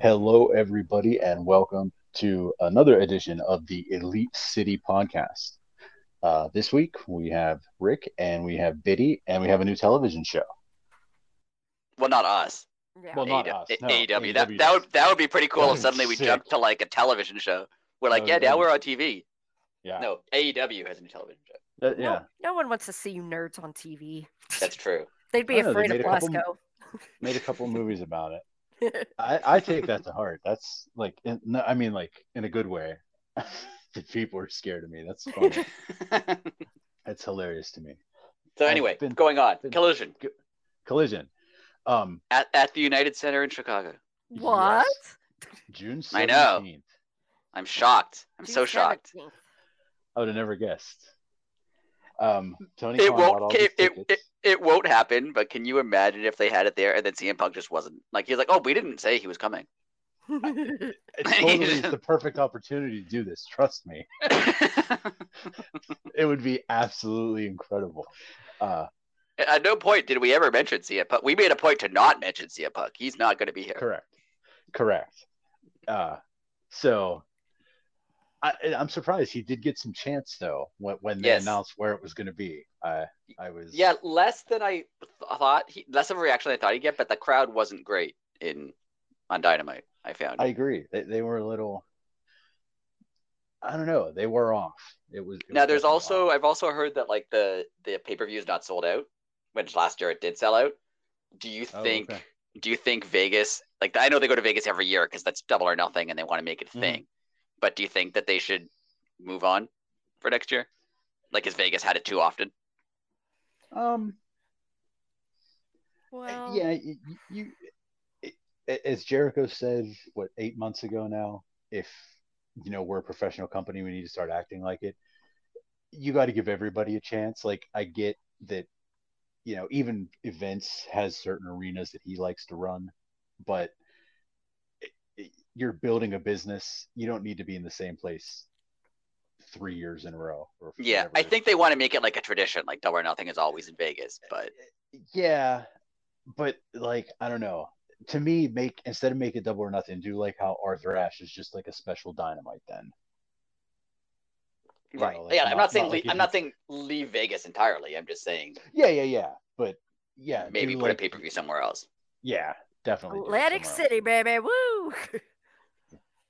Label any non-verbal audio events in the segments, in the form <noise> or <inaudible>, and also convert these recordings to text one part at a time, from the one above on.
Hello, everybody, and welcome to another edition of the Elite City Podcast. Uh, this week we have Rick and we have Biddy and we have a new television show. Well, not us. Yeah. Well, not AEW. us. No, AEW. That AEW that would that would be pretty cool if suddenly we would be jumped to like a television show. We're like, That yeah, would- now we're on TV. Yeah. No, AEW has a new television show. That- No, no one wants to see you nerds on TV. That's true. <laughs> They'd be I know, they afraid of made a couple- Blasko. Made a couple movies about it. <laughs> I, I take that to heart. That's like, in, no, I mean, like in a good way. <laughs> the people are scared of me. That's funny. That's hilarious to me. so anyway, been- going on. been- Collision Collision. Um, at, at the United Center in Chicago. what? June 17th. I know. I'm shocked. I'm so shocked. 17th. I would have never guessed. Um, Tony It Khan won't. It, it, it, it won't happen. But can you imagine if they had it there and then CM Punk just wasn't like he's like, oh, we didn't say he was coming. <laughs> It's totally it's <laughs> the perfect opportunity to do this. Trust me, <laughs> it would be absolutely incredible. Uh, At no point did we ever mention CM Punk. We made a point to not mention CM Punk. He's not going to be here. correct, correct. Uh, so I, I'm surprised he did get some chance though when when they Yes. announced where it was going to be. I I was Yeah, less than I thought. He, less of a reaction than I thought he'd get, but the crowd wasn't great in on Dynamite. I found. I agree. They they were a little. I don't know. They were off. It was. it now, was there's also off. I've also heard that like the the pay per view is not sold out, which last year it did sell out. Do you Oh, think? okay. Do you think Vegas? Like I know they go to Vegas every year because that's double or nothing, and they want to make it a Mhm. thing. But do you think that they should move on for next year? Like, has Vegas had it too often? Um. well, yeah, you, you it, as Jericho said, what eight months ago now, if you know we're a professional company, we need to start acting like it. You got to give everybody a chance. Like I get that, you know, even events has certain arenas that he likes to run, but it, it- you're building a business. You don't need to be in the same place three years in a row. Or Yeah, whatever I think they want to make it like a tradition, like double or nothing is always in Vegas. Uh, but yeah but like i don't know to me make instead of make it double or nothing do like how arthur ashe is just like a special dynamite then You right, know, like, yeah, I'm not- not saying not like I'm not saying leave Vegas entirely. I'm just saying yeah yeah yeah but yeah maybe put like, a pay per view somewhere else. yeah definitely Atlantic City, baby, woo! <laughs>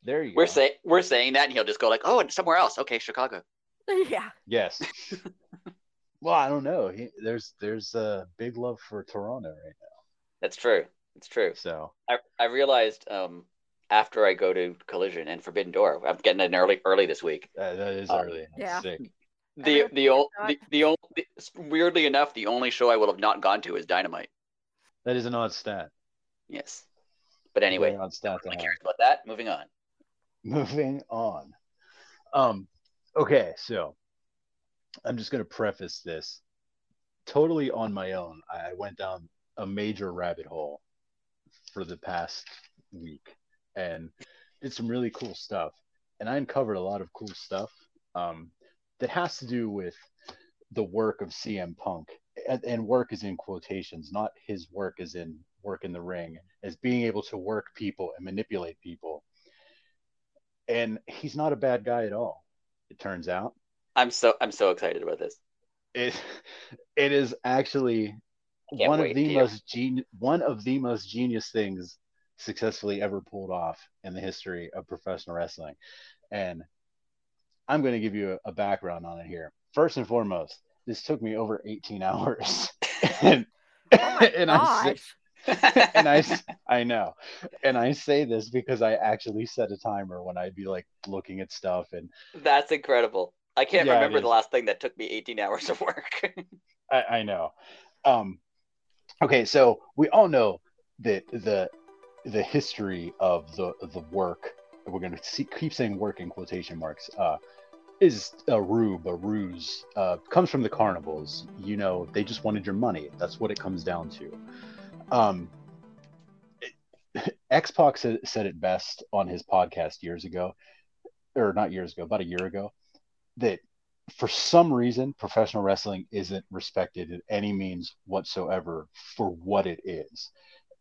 else. there you We're go saying we're saying that, and he'll just go like, "Oh, and somewhere else." Okay, Chicago. <laughs> yeah, yes <laughs> well i don't know he, there's there's a big love for toronto right now. That's true. It's true. so I I realized um after I go to Collision and Forbidden Door, I'm getting in early early this week. uh, that is Um, early That's yeah. sick. The the old thought- the, the only weirdly enough, the only show I will have not gone to is Dynamite. that is an odd stat Yes. But anyway, odd stat to nobody have. cares about that. Moving on. Moving on. Um okay so i'm just going to preface this totally on my own. I went down a major rabbit hole for the past week and did some really cool stuff and i uncovered a lot of cool stuff um that has to do with the work of cm punk and, and work is in quotations not his work is in work in the ring as being able to work people and manipulate people and he's not a bad guy at all. It turns out I'm so I'm so excited about this. it it is actually one of the to most gen- one of the most genius things successfully ever pulled off in the history of professional wrestling, and I'm going to give you a, a background on it here. First and foremost, this took me over 18 hours, <laughs> and <laughs> oh and I say, gosh, <laughs> and I, <laughs> I know, and I say this because I actually set a timer when I'd be like looking at stuff and That's incredible. I can't Yeah, remember the last thing that took me 18 hours of work. <laughs> I, I know. Um, okay, so we all know that the the history of the the work. We're going to keep saying work in quotation marks. Uh, is a rube, a ruse. Uh, comes from the carnivals. You know, they just wanted your money. That's what it comes down to. Um, X Pac said, said it best on his podcast years ago, or not years ago, about a year ago, that for some reason, professional wrestling isn't respected in any means whatsoever for what it is.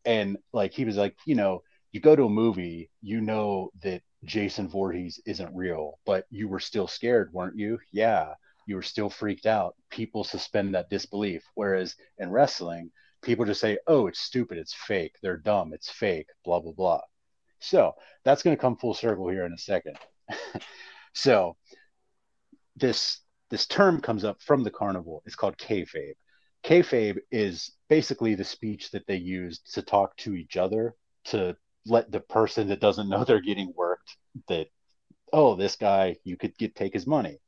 And like he was like, you know, you go to a movie, you know that Jason Voorhees isn't real, but you were still scared, weren't you? Yeah, you were still freaked out. People suspend that disbelief. Whereas in wrestling, people just say, oh, it's stupid, it's fake, they're dumb, it's fake, blah, blah, blah. So that's going to come full circle here in a second. <laughs> so this this term comes up from the carnival. It's called kayfabe. Kayfabe is basically the speech that they use to talk to each other to let the person that doesn't know they're getting worked that oh this guy you could get take his money.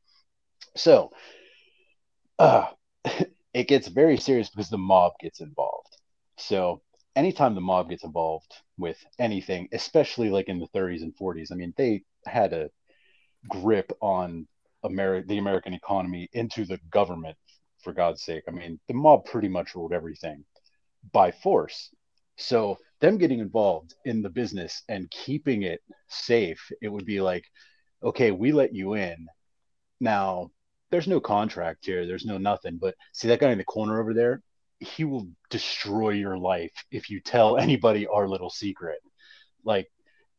So uh, it gets very serious because the mob gets involved. So anytime the mob gets involved with anything, especially like in the 30s and 40s, I mean, they had a grip on Ameri- the American economy into the government, for God's sake. I mean, the mob pretty much ruled everything by force. So, them getting involved in the business and keeping it safe, it would be like, okay, we let you in. Now, there's no contract here, there's no nothing, but see that guy in the corner over there? He will destroy your life if you tell <laughs> anybody our little secret. Like,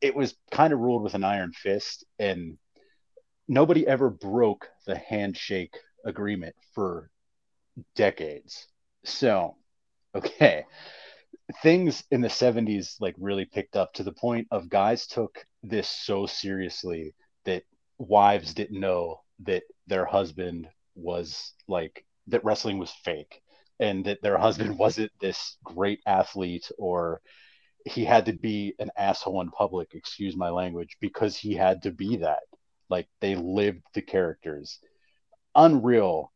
it was kind of ruled with an iron fist, and nobody ever broke the handshake agreement for decades. So, okay, things in the 70s like really picked up to the point of guys took this so seriously that wives didn't know that their husband was like that wrestling was fake and that their husband mm-hmm. wasn't this great athlete or he had to be an asshole in public excuse my language because he had to be that like they lived the characters. Unreal.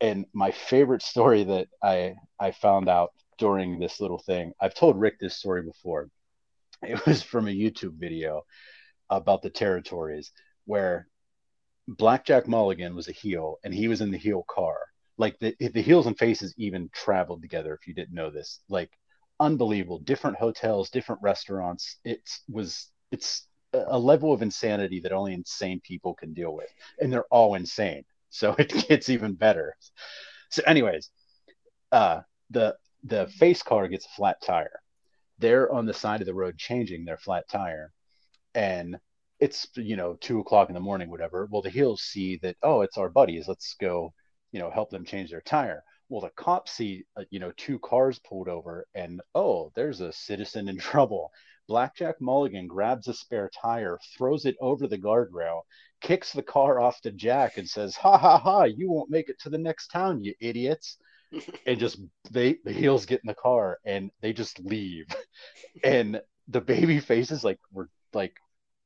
And my favorite story that I I found out during this little thing, I've told Rick this story before. It was from a YouTube video about the territories where Blackjack Mulligan was a heel and he was in the heel car. Like the the heels and faces even traveled together if you didn't know this. Like unbelievable. Different hotels, different restaurants. It was it's a level of insanity that only insane people can deal with, and they're all insane. So <laughs> it gets even better. So, anyways, uh, the the face car gets a flat tire. They're on the side of the road changing their flat tire, and it's you know two o'clock in the morning, whatever. Well, the heels see that oh, it's our buddies. Let's go, you know, help them change their tire. Well, the cops see uh, you know two cars pulled over, and oh, there's a citizen in <laughs> trouble Blackjack Mulligan grabs a spare tire, throws it over the guardrail, kicks the car off to Jack, and says, "Ha ha ha! You won't make it to the next town, you idiots!" and just they the heels get in the car and they just leave, <laughs> and the baby faces like were like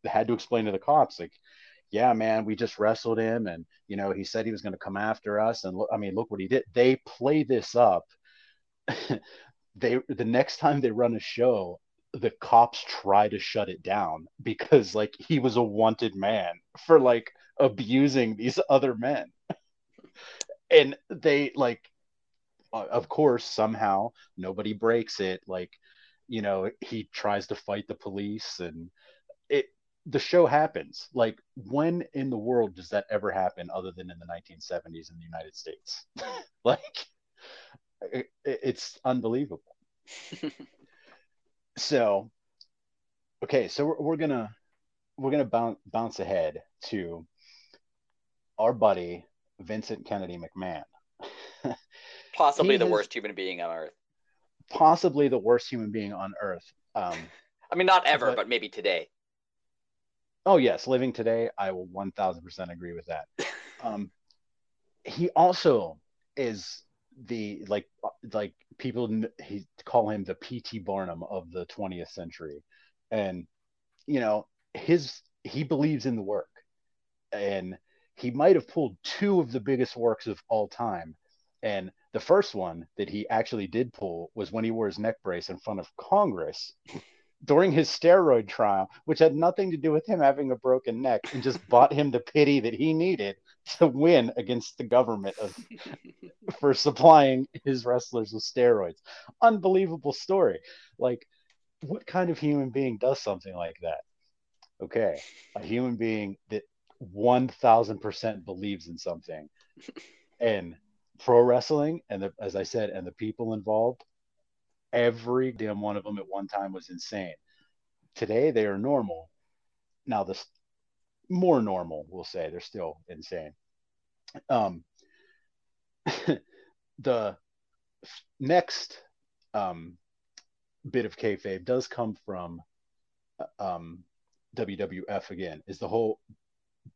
had to explain to the cops like yeah, man, we just wrestled him, and you know, he said he was going to come after us, and I mean, look what he did. They play this up. <laughs> they the next time they run a show, the cops try to shut it down because like he was a wanted man for like abusing these other men <laughs> and they like of course somehow nobody breaks it like you know he tries to fight the police and the show happens. Like when in the world does that ever happen other than in the 1970s in the united states? <laughs> Like it, it's unbelievable. <laughs> So okay so we're, we're gonna we're gonna bounce bounce ahead to our buddy vincent kennedy mcmahon. <laughs> Possibly He the has- worst human being on earth. Possibly the worst human being on earth um i mean not ever But- but maybe today oh yes living today i will 1000% agree with that. <laughs> Um he also is the like like people he call him the pt barnum of the 20th century. And you know his he believes in the work. And he might have pulled two of the biggest works of all time. And the first one that he actually did pull was when he wore his neck brace in front of congress during his steroid trial which had nothing to do with him having a broken neck and just bought him the pity that he needed to win against the government of <laughs> for supplying his wrestlers with steroids. Unbelievable story. Like, what kind of human being does something like that? Okay, a human being that 1000% believes in something. <laughs> and pro wrestling, and the, as I said, and the people involved, every damn one of them at one time was insane. Today they are normal. Now this more normal, we'll say. They're still insane. Um, <laughs> the next um, bit of kayfabe does come from um, WWF again. Is the whole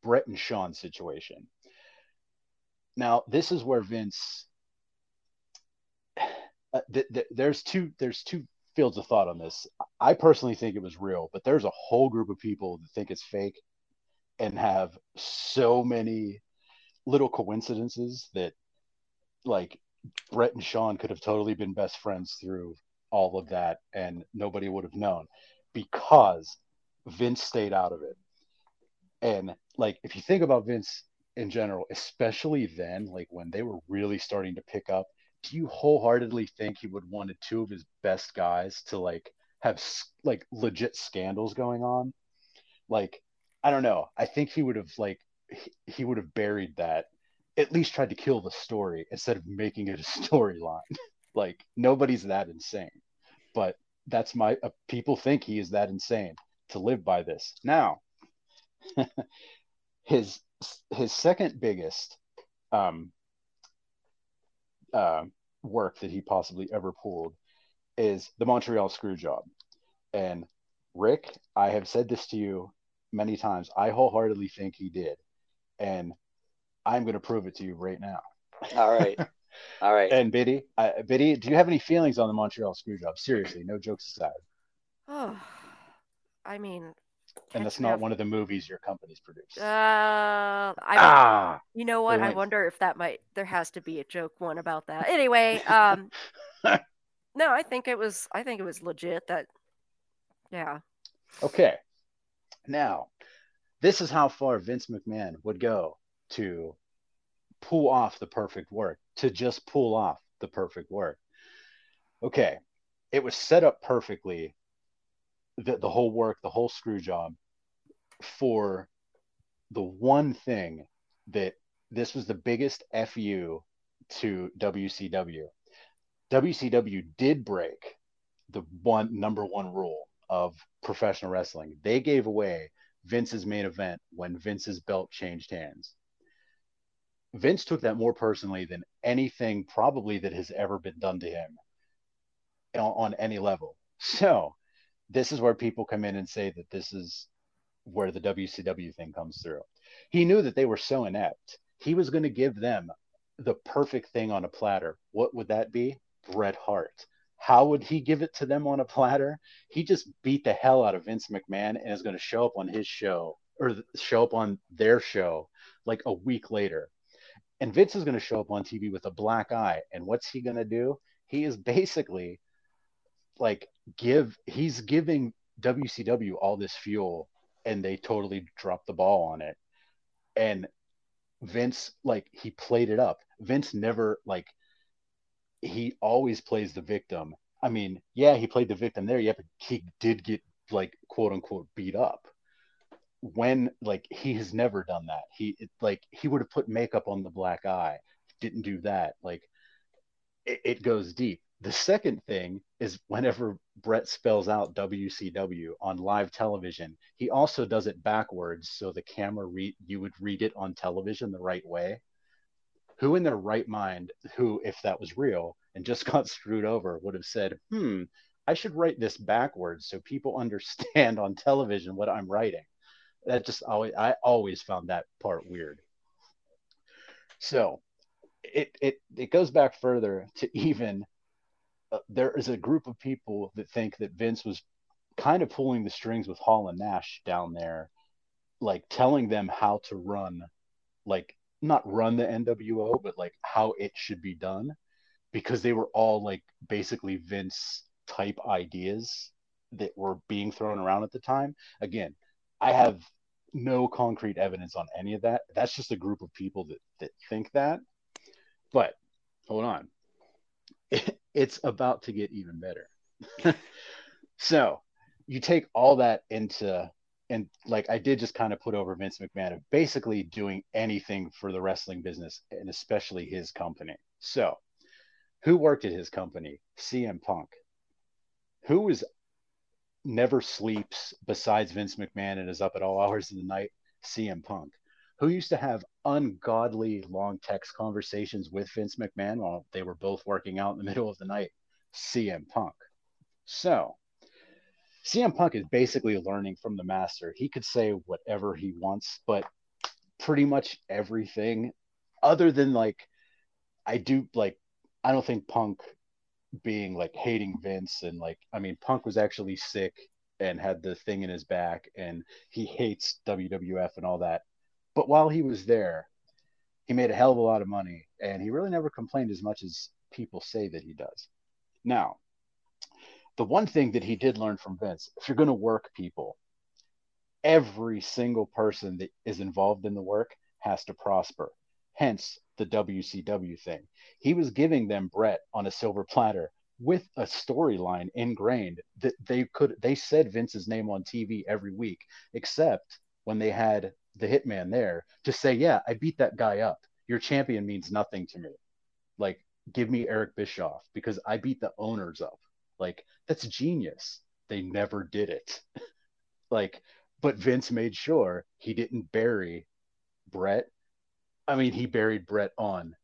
Bret and Shawn situation. Now, this is where Vince. Uh, th- th- there's two. There's two fields of thought on this. I personally think it was real, but there's a whole group of people that think it's fake, and have so many little coincidences that, like, Bret and Shawn could have totally been best friends through all of that, and nobody would have known because Vince stayed out of it. And like, if you think about Vince in general, especially then, like when they were really starting to pick up, do you wholeheartedly think he would wanted two of his best guys to like have like legit scandals going on? Like, I don't know. I think he would have like he, he would have buried that, at least tried to kill the story instead of making it a <laughs> storyline. like nobody's that insane, but that's my uh, people think he is that insane to live by this. Now, <laughs> his his second biggest um, uh, work that he possibly ever pulled is the Montreal Screwjob. And Rick, I have said this to you many times. I wholeheartedly think he did, and I'm going to prove it to you right now. All right. <laughs> All right. and Biddy, uh, Biddy, do you have any feelings on the Montreal Screwjob? Seriously, no jokes aside. Oh, <sighs> I mean, and that's not off- one of the movies your company's produced. Uh, I ah, you know what? I wonder if that might there has to be a joke one about that. Anyway, um, <laughs> no, I think it was I think it was legit. That, yeah. okay. Now, this is how far Vince McMahon would go to pull off the perfect work, to just pull off the perfect work. Okay, it was set up perfectly, the, the whole work, the whole screw job, for the one thing that this was the biggest FU to WCW. WCW did break the one number one rule of professional wrestling. They gave away Vince's main event when Vince's belt changed hands. Vince took that more personally than anything probably that has ever been done to him on, on any level. So, this is where people come in and say that this is where the WCW thing comes through. He knew that they were so inept. He was going to give them the perfect thing on a platter. What would that be? Bret Hart. How would he give it to them on a platter? He just beat the hell out of Vince McMahon and is going to show up on his show or show up on their show like a week later. And Vince is going to show up on TV with a black eye. And what's he going to do? He is basically like give he's giving WCW all this fuel and they totally dropped the ball on it. And Vince like he played it up. Vince never like he always plays the victim. I mean, yeah, he played the victim there, yeah, but he did get like quote unquote beat up. When like he has never done that. He it, like he would have put makeup on the black eye. Didn't do that. Like it, it goes deep. The second thing is whenever Bret spells out WCW on live television, he also does it backwards so the camera read you would read it on television the right way. Who in their right mind, who if that was real and just <laughs> got screwed over, would have said, "Hmm, I should write this backwards so people understand on television what I'm writing." That just always I always found that part weird. So, it it it goes back further to even uh, there is a group of people that think that Vince was kind of pulling the strings with Hall and Nash down there, like telling them how to run, like not run the NWO, but like how it should be done, because they were all like basically Vince type ideas that were being thrown around at the time. Again, I have no concrete evidence on any of that. That's just a group of people that that think that. But hold on <laughs> it's about to get even better. <laughs> so you take all that into and like I did just kind of put over Vince McMahon of basically doing anything for the wrestling business and especially his company. So, who worked at his company? CM Punk. Who is never sleeps besides Vince McMahon and is up at all hours of the night? CM Punk. Who used to have ungodly long text conversations with Vince McMahon while they were both working out in the <laughs> middle of the night? CM Punk. So, CM Punk is basically learning from the master. He could say whatever he wants, but pretty much everything, other than like, I do like, I don't think Punk being like hating Vince and like, I mean, Punk was actually sick and had the thing in his back and he hates WWF and all that. But while he was there, he made a hell of a lot of money and he really never complained as much as people say that he does. Now, the one thing that he did learn from Vince, if you're going to work people, every single person that is involved in the work has to prosper. Hence the WCW thing. He was giving them Bret on a silver platter with a storyline ingrained that they could they said Vince's name on TV every week, except when they had the hitman there to say, Yeah, I beat that guy up. Your champion means nothing to me. Like, give me Eric Bischoff because I beat the owners up. Like that's genius. They never did it. <laughs> like, but Vince made sure he didn't bury Bret. I mean, he buried Bret on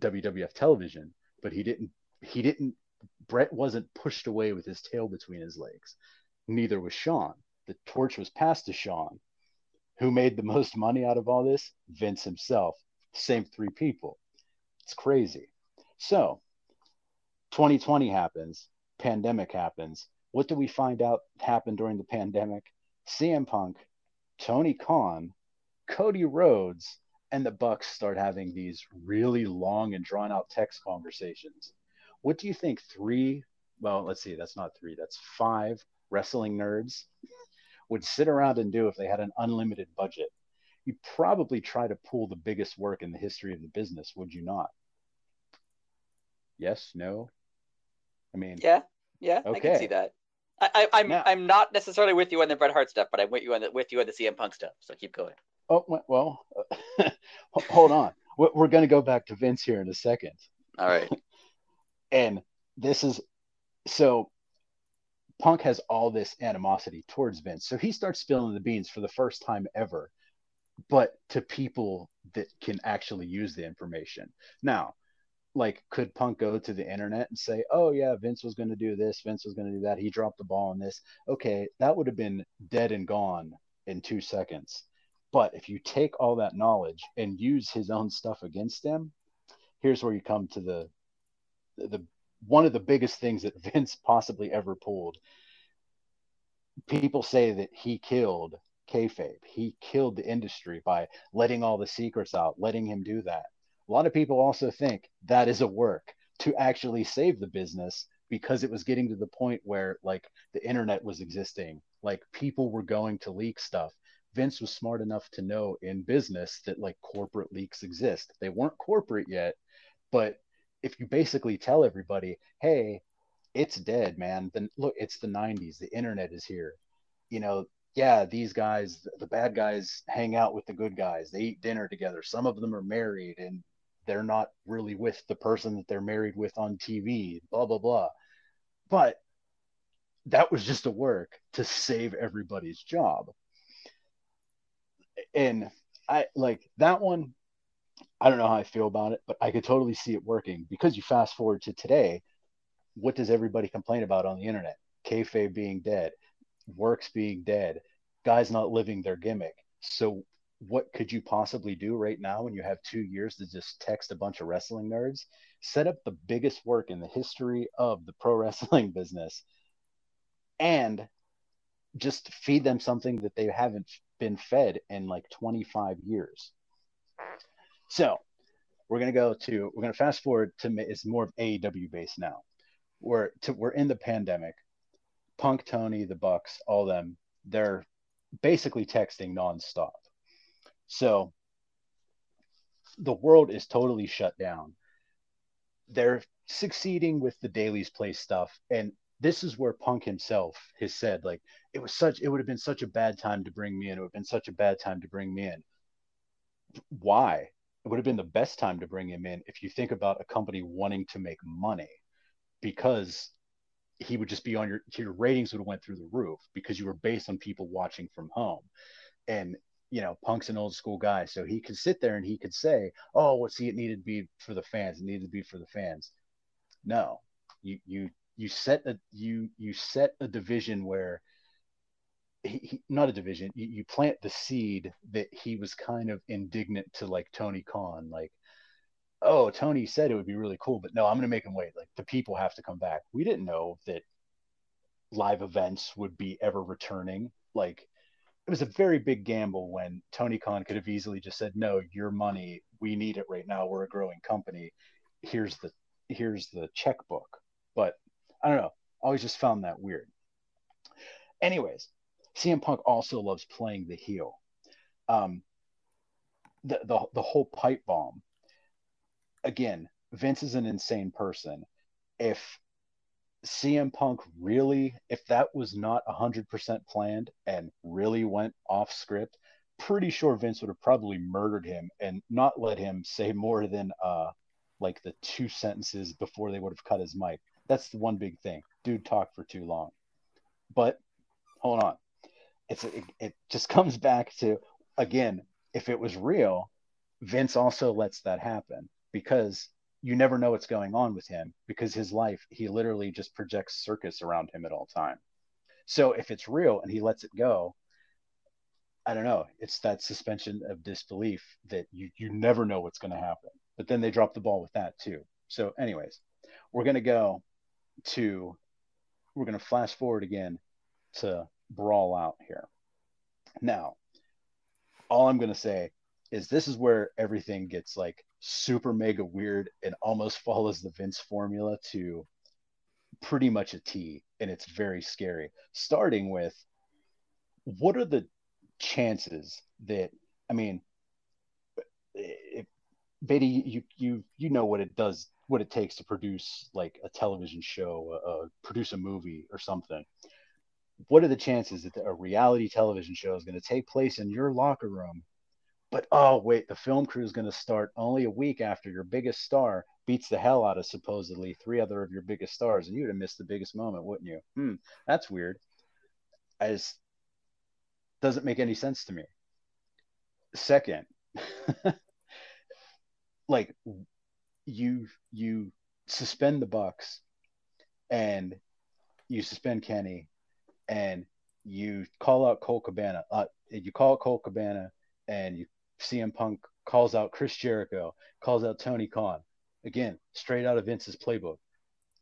WWF television, but he didn't. He didn't. Bret wasn't pushed away with his tail between his legs. Neither was Shawn. The torch was passed to Shawn. Who made the most money out of all this? Vince himself. Same three people. It's crazy. So, 2020 happens pandemic happens. What do we find out happened during the pandemic? CM Punk, Tony Khan, Cody Rhodes, and the Bucks start having these really long and drawn out text conversations. What do you think three, well, let's see, that's not three, that's five wrestling nerds would sit around and do if they had an unlimited budget? You'd probably try to pull the biggest work in the history of the business, would you not? Yes, no, I mean, yeah, yeah, okay. I can see that. I, I, am I'm, I'm not necessarily with you on the Bret Hart stuff, but I'm with you on the with you on the CM Punk stuff. So keep going. Oh well, <laughs> hold on. We're going to go back to Vince here in a second. All right. <laughs> and this is so Punk has all this animosity towards Vince. So he starts spilling the beans for the first time ever, but to people that can actually use the information. Now, like could punk go to the internet and say oh yeah vince was going to do this vince was going to do that he dropped the ball on this okay that would have been dead and gone in two seconds but if you take all that knowledge and use his own stuff against him here's where you come to the the one of the biggest things that <laughs> vince possibly ever pulled people say that he killed kayfabe he killed the industry by letting all the secrets out letting him do that a lot of people also think that is a work to actually save the business because it was getting to the point where like the internet was existing, like people were going to leak stuff. Vince was smart enough to know in business that like corporate leaks exist. They weren't corporate yet, but if you basically tell everybody, "Hey, it's dead, man," then look, it's the 90s. The internet is here. You know, yeah, these guys, the bad guys hang out with the good guys. They eat dinner together. Some of them are married and they're not really with the person that they're married with on TV, blah, blah, blah. But that was just a work to save everybody's job. And I like that one. I don't know how I feel about it, but I could totally see it working because you fast forward to today. What does everybody complain about on the internet? Kayfabe being dead, works being dead, guys not living their gimmick. So what could you possibly do right now when you have two years to just text a bunch of wrestling nerds? Set up the biggest work in the history of the pro <laughs> wrestling business and just feed them something that they haven't been fed in like 25 years. So we're going to go to, we're going to fast forward to, it's more of AEW based now. We're, to, we're in the pandemic. Punk, Tony, the Bucks, all them, they're basically texting nonstop so the world is totally shut down. They're succeeding with the Daily's Place stuff, and this is where Punk himself has said, like, it was such, it would have been such a bad time to bring me in. It would have been such a bad time to bring me in. Why? It would have been the best time to bring him in if you think about a company wanting to make money, because he would just be on your your ratings would have went through the roof because you were based on people watching from home, and you know, Punk's an old school guy, so he could sit there and he could say, "Oh, well, see, it needed to be for the fans. It needed to be for the fans." No, you you you set a you you set a division where he, he, not a division. You, you plant the seed that he was kind of indignant to like tony khan like oh tony said it would be really cool but no i'm going to make him wait. Like the people have to come back. We didn't know that live events would be ever returning. Like it was a very big gamble when tony khan could have easily just said no your money we need it right now. We're a growing company. Here's the here's the checkbook. But I don't know. Always just found that weird. Anyways, CM Punk also loves playing the heel. Um, the, the the whole pipe bomb. Again, Vince is an insane person. If CM Punk really, if that was not 100% planned and really went off script, pretty sure Vince would have probably murdered him and not let him say more than uh like the two sentences before they would have cut his mic. That's the one big thing. Dude talked for too long. But hold on. It's it, it just <laughs> comes back to again, if it was real, Vince also lets that happen because you never know what's going on with him because his life he literally just projects circus around him at all time. So if it's real and he lets it go, I don't know. It's that suspension of disbelief that you you never know what's going to happen. But then they drop the ball with that too. So, anyways, we're going to go to we're going to flash forward again to brawl out here. Now, all I'm going to say is this is where everything gets like super mega weird and almost <laughs> follows the Vince formula to pretty much a T, and it's very scary. Starting with what are the chances that I mean, if, Betty, you you you know what it does what it takes to produce like a television show, uh, produce a movie or something. What are the chances that a reality television show is going to take place in your locker room? But oh wait, the film crew is going to start only a week after your biggest star beats the hell out of supposedly three other of your biggest stars, and you would have missed the biggest moment, wouldn't you? Hmm, that's weird. As doesn't make any sense to me. Second, <laughs> like you you suspend the Bucks and you suspend Kenny and you call out Cole Cabana. Uh, you call out Colt Cabana and you CM Punk calls out Chris Jericho, calls out Tony Khan. Again, straight out of Vince's playbook.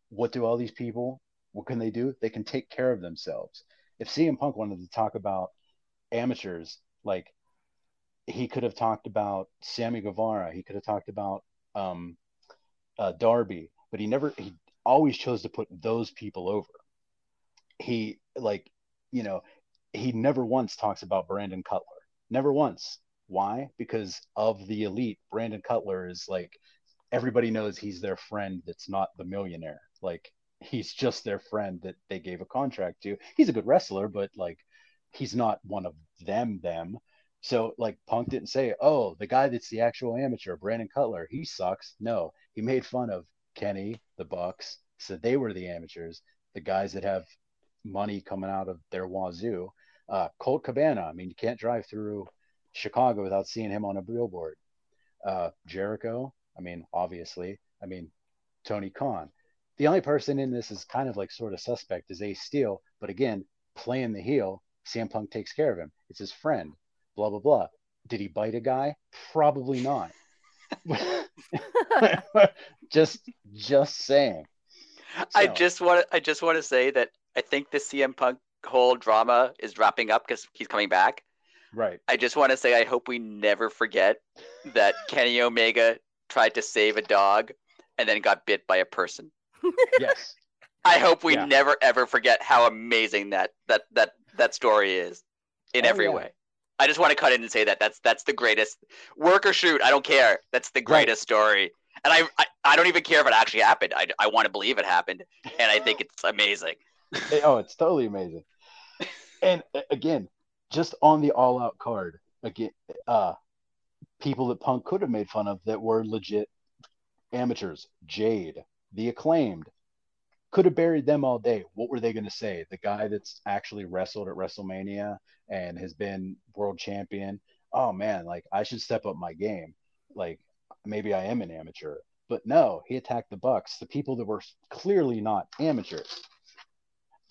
What do all these people? What can they do? They can take care of themselves. If CM Punk wanted to talk about amateurs, like he could have talked about Sammy Guevara, he could have talked about um, uh, Darby, but he never he always chose to put those people over. He like you know he never once talks about Brandon Cutler. Never once. Why? Because of the elite. Brandon Cutler is like everybody knows he's their friend that's not the millionaire. Like he's just their friend that they gave a contract to. He's a good wrestler, but like he's not one of them them. So like Punk didn't say, "Oh, the guy that's the actual amateur, Brandon Cutler, he sucks." No, he made fun of Kenny, the Bucks, said they were the amateurs, the guys that have money coming out of their wazoo. Uh, Colt Cabana, I mean, you can't drive through Chicago without seeing him on a billboard. Uh, Jericho, I mean, obviously, I mean, Tony Khan. The only person in this is kind of like sort of suspect is Ace Steel, but again, playing the heel, CM Punk takes care of him. It's his friend blah blah blah. Did he bite a guy? Probably not. <laughs> <laughs> just just saying. So. I just want to I just want to say that I think the CM Punk whole drama is wrapping up because he's coming back. Right. I just want to say I hope we never forget that <laughs> Kenny Omega tried to save a dog and then got bit by a person. Yes. <laughs> I hope we yeah. never ever forget how amazing that that that that story is in oh, every yeah. way. I just want to cut in and say that that's that's the greatest work or shoot. I don't care. That's the greatest right. story, and I, I, I don't even care if it actually happened. I I want to believe it happened, and I think it's amazing. <laughs> oh, it's totally amazing. And again, just on the all out card, again, uh, people that Punk could have made fun of that were legit amateurs. Jade, the acclaimed, could have buried them all day. What were they going to say? The guy that's actually wrestled at WrestleMania and has been world champion. Oh man, like I should step up my game. Like maybe I am an amateur. But no, he attacked the Bucks, the people that were clearly not amateurs.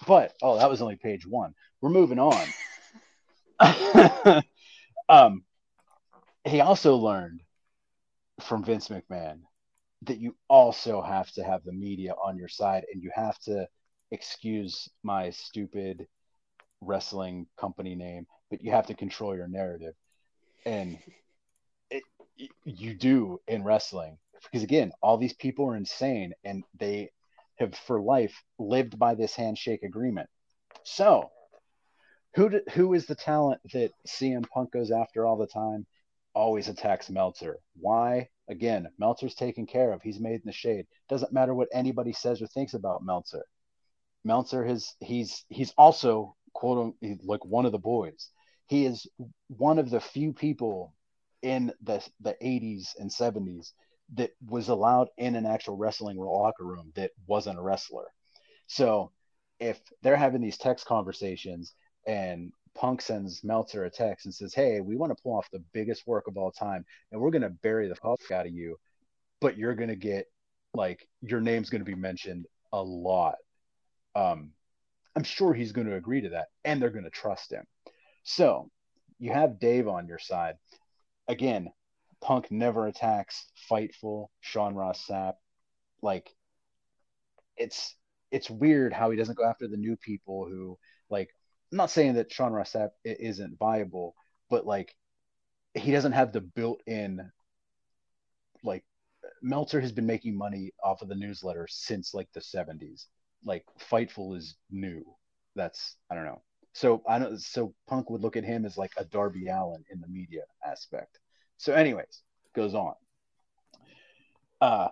But oh, that was only page one. We're moving on. <laughs> <laughs> um, he also learned from Vince McMahon that you also have to have the media on your side and you have to excuse my stupid wrestling company name, but you have to control your narrative. And it, you do in wrestling because again, all these people are insane and they have for life lived by this handshake agreement. So, who do, who is the talent that CM Punk goes after all the time? Always attacks Meltzer. Why? Again, Meltzer's taken care of. He's made in the shade. Doesn't matter what anybody says or thinks about Meltzer. Meltzer has he's he's also quote like one of the boys. He is one of the few people in the the 80s and 70s that was allowed in an actual wrestling locker room that wasn't a wrestler. So if they're having these text conversations and Punk sends Meltzer a text and says, Hey, we want to pull off the biggest work of all time and we're going to bury the fuck out of you, but you're going to get like your name's going to be mentioned a lot. Um, I'm sure he's going to agree to that and they're going to trust him. So you have Dave on your side. Again, Punk never attacks Fightful, Sean Ross Sapp. Like it's it's weird how he doesn't go after the new people who like I'm not saying that Sean Ross Sapp isn't viable, but like he doesn't have the built-in like Meltzer has been making money off of the newsletter since like the 70s. Like Fightful is new. That's I don't know. So I don't so Punk would look at him as like a Darby Allin in the media aspect. So, anyways, goes on. Uh,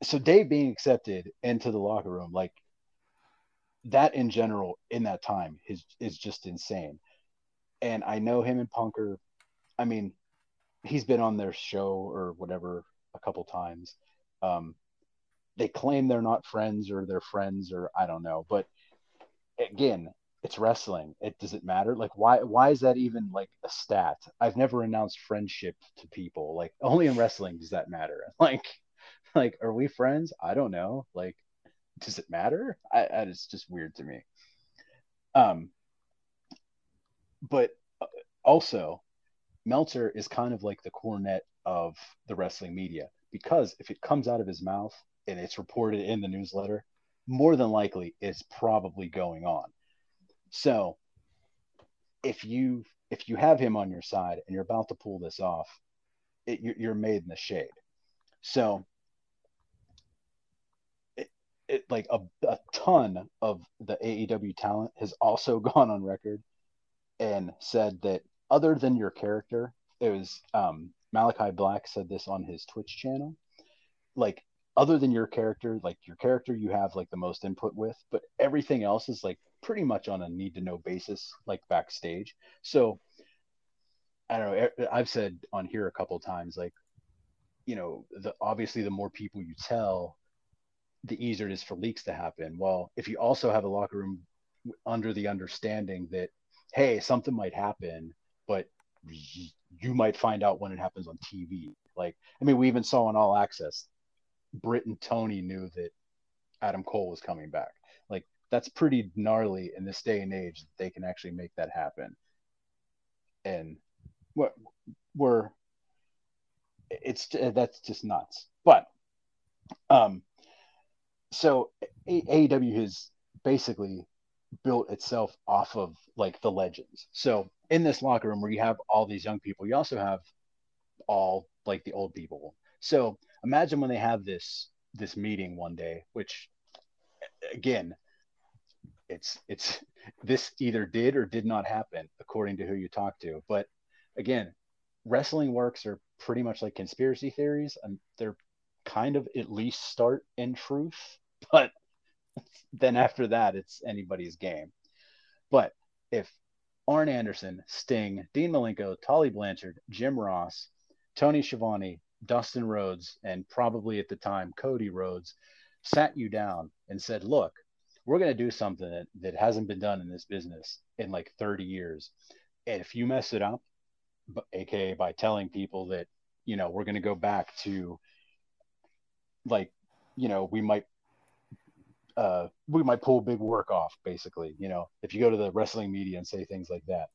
so Dave being accepted into the locker room, like that in general, in that time, is is just insane. And I know him and Punker. I mean, he's been on their show or whatever a couple times. Um, they claim they're not friends or they're friends or I don't know, but again, it's wrestling. It does it matter? Like why why is that even like a stat? I've never announced friendship to people. Like only in wrestling does that matter. <laughs> Like like are we friends? I don't know. Like does it matter? I, I it's just weird to me. Um but uh, also Meltzer is kind of like the cornet of the wrestling media because if it comes out of his mouth and it's reported in the newsletter, more than likely it's probably going on so if you if you have him on your side and you're about to pull this off, it, you're made in the shade. So it, it like a, a ton of the AEW talent has also <laughs> gone on record and said that other than your character, it was um, Malakai Black said this on his Twitch channel. Like other than your character, like your character you have like the most input with, but everything else is like pretty much on a need to know basis, like backstage. So I don't know. I've said on here a couple times, like, you know, the obviously the more people you tell, the easier it is for leaks to happen. Well, if you also have a locker room under the understanding that, hey, something might happen, but you might find out when it happens on TV. Like, I mean, we even saw on All Access, Britt and Tony knew that Adam Cole was coming back that's pretty gnarly in this day and age that they can actually make that happen. And what we're it's that's just nuts. But um so AEW has basically built itself off of like the legends. So in this locker room where you have all these young people, you also have all like the old people. So imagine when they have this this meeting one day, which again, it's it's this either did or did not happen according to who you talk to but again wrestling works are pretty much like conspiracy theories and they're kind of at least start in truth <laughs> but then after that, it's anybody's game. But if Arn Anderson, Sting, Dean Malenko, Tully Blanchard, Jim Ross, Tony Schiavone, Dustin Rhodes, and probably at the time Cody Rhodes sat you down and said, Look, we're going to do something that, that hasn't been done in this business in like 30 years. And if you mess it up, aka by telling people that, you know, we're going to go back to like, you know, we might uh, we might pull big work off, basically. You know, if you go to the wrestling media and say things like that,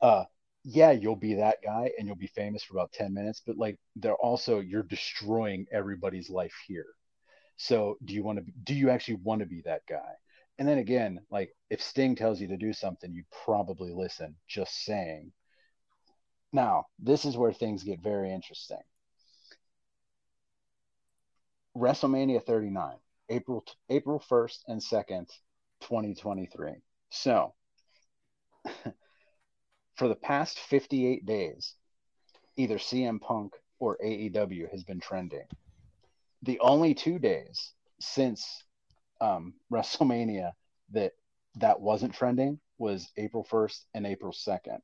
uh, yeah, you'll be that guy and you'll be famous for about 10 minutes, but like they're also, you're destroying everybody's life here. So do you want to, do you actually want to be that guy? And then again, like if Sting tells you to do something, you probably listen, just saying. Now, this is where things get very interesting. WrestleMania 39 April April 1st and 2nd, 2023. So, <laughs> for the past 58 days, either CM Punk or AEW has been trending. The only two days since um, WrestleMania that that wasn't trending was April 1st and April 2nd.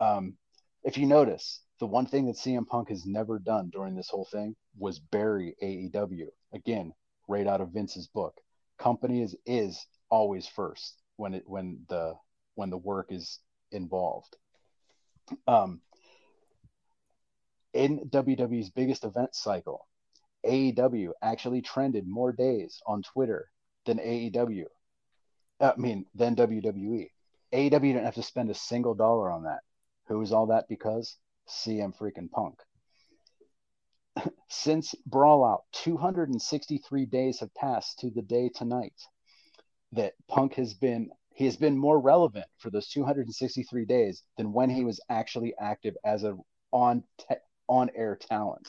Um, if you notice, the one thing that CM Punk has never done during this whole thing was bury AEW. Again, right out of Vince's book. Company is is always first when it when the when the work is involved. Um, in WWE's biggest event cycle, AEW actually trended more days on Twitter than AEW. Uh, I mean, than WWE. AEW didn't have to spend a single dollar on that. Who is all that because? CM freaking Punk. <laughs> Since Brawlout, 263 days have passed to the day tonight that Punk has been he has been more relevant for those 263 days than when he was actually active as a on te- on air talent.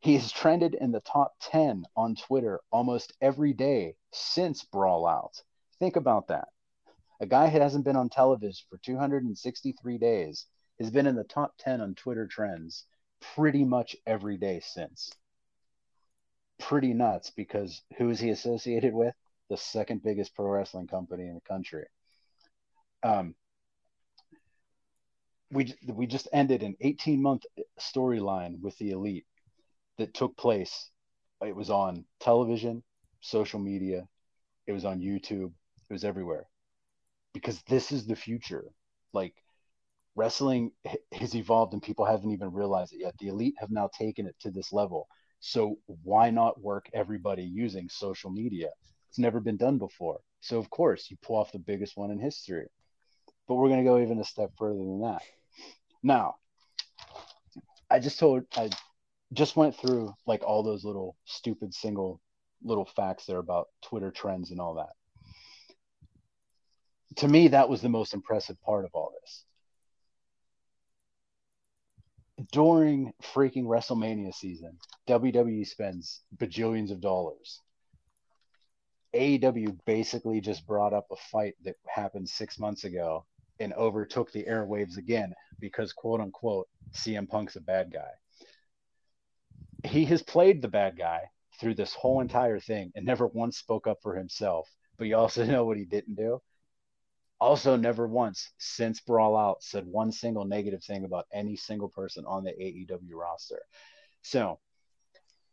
He has trended in the top 10 on Twitter almost every day since Brawl Out. Think about that. A guy who hasn't been on television for 263 days has been in the top 10 on Twitter trends pretty much every day since. Pretty nuts because who is he associated with? The second biggest pro wrestling company in the country. Um, we we just ended an 18 month storyline with the elite that took place. It was on television, social media, it was on YouTube, it was everywhere. Because this is the future. Like wrestling has evolved and people haven't even realized it yet. The elite have now taken it to this level. So why not work everybody using social media? It's never been done before. So of course you pull off the biggest one in history. But we're going to go even a step further than that. Now, I just told I just went through like all those little stupid single little facts there about Twitter trends and all that. To me, that was the most impressive part of all this during freaking WrestleMania season, WWE spends bajillions of dollars. AEW basically just brought up a fight that happened six months ago and overtook the airwaves again because, quote unquote, CM Punk's a bad guy. He has played the bad guy through this whole entire thing and never once spoke up for himself. But you also <laughs> know what he didn't do? also never once since Brawl Out said one single negative thing about any single person on the AEW roster. So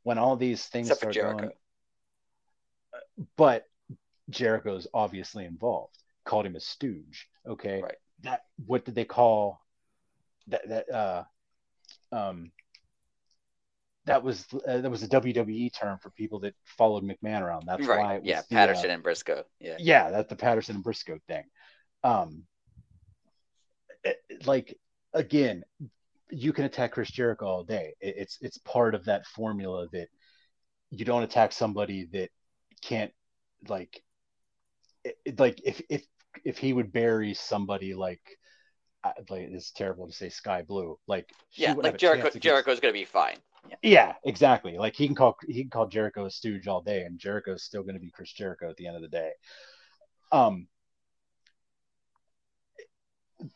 when all these things Except start Jericho. going, but Jericho's obviously involved. Called him a stooge. Okay, Right. that what did they call that? That uh, um, that was uh, that was a WWE term for people that followed McMahon around. That's why right. was Yeah. the, uh, Patterson and Brisco. Yeah. yeah, that's the Patterson and Brisco thing. Um, it- like again, you can attack Chris Jericho all day. It- it's it's part of that formula that you don't attack somebody that can't like it, it- like if if if he would bury somebody like like it's terrible to say Skye Blue like Yeah. Like Jericho. Jericho's gonna be fine. Yeah. yeah, exactly. Like he can call he can call Jericho a stooge all day, and Jericho's still going to be Chris Jericho at the end of the day. Um,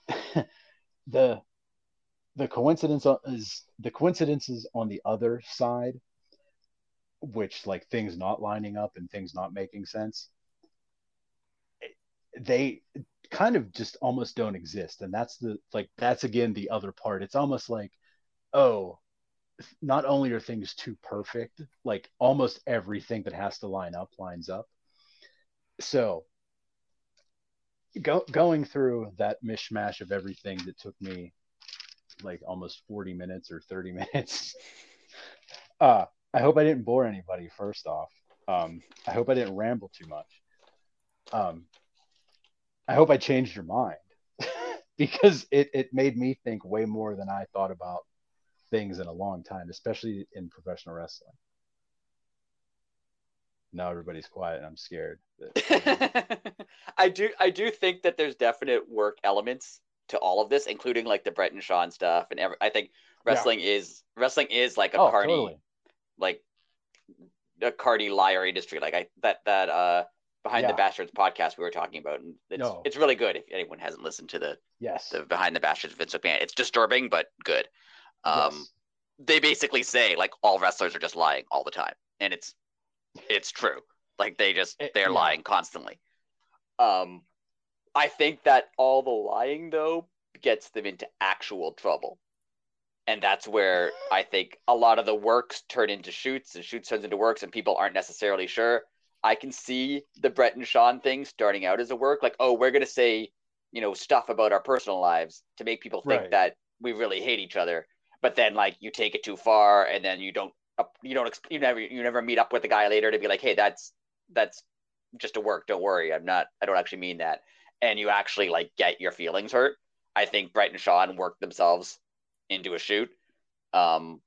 <laughs> the the coincidence is the coincidences on the other side which like things not lining up and things not making sense they kind of just almost don't exist. And that's the like that's again the other part. It's almost like oh not only are things too perfect like almost everything that has to line up lines up. So go, going through that mishmash of everything that took me like almost 40 minutes or 30 <laughs> minutes. Uh i hope i didn't bore anybody first off. Um i hope i didn't ramble too much. Um I hope I changed your mind <laughs> because it, it made me think way more than I thought about things in a long time, especially in professional wrestling. Now everybody's quiet and I'm scared. <laughs> I do I do think that there's definite work elements to all of this, including like the Bret and Shawn stuff and every, I think wrestling yeah. is wrestling is like a oh, carny totally. like a carny liar industry. Like I that that uh Behind yeah. the Bastards podcast we were talking about, and it's no. it's really good if anyone hasn't listened to the yes the Behind the Bastards Vince McMahon. It's disturbing but good. Um, yes. they basically say like all wrestlers are just lying all the time, and it's it's true. Like they just they're yeah. lying constantly. Um, I think that all the lying though gets them into actual trouble. And that's where I think a lot of the works turn into shoots and shoots turns into works and people aren't necessarily sure. I can see the Bret and Shawn thing starting out as a work, like, oh, we're gonna say, you know, stuff about our personal lives to make people think right. that we really hate each other. But then, like, you take it too far, and then you don't, you don't, you never, you never meet up with the guy later to be like, hey, that's that's just a work. Don't worry, I'm not, I don't actually mean that. And you actually like get your feelings hurt. I think Bret and Shawn worked themselves into a shoot. Um,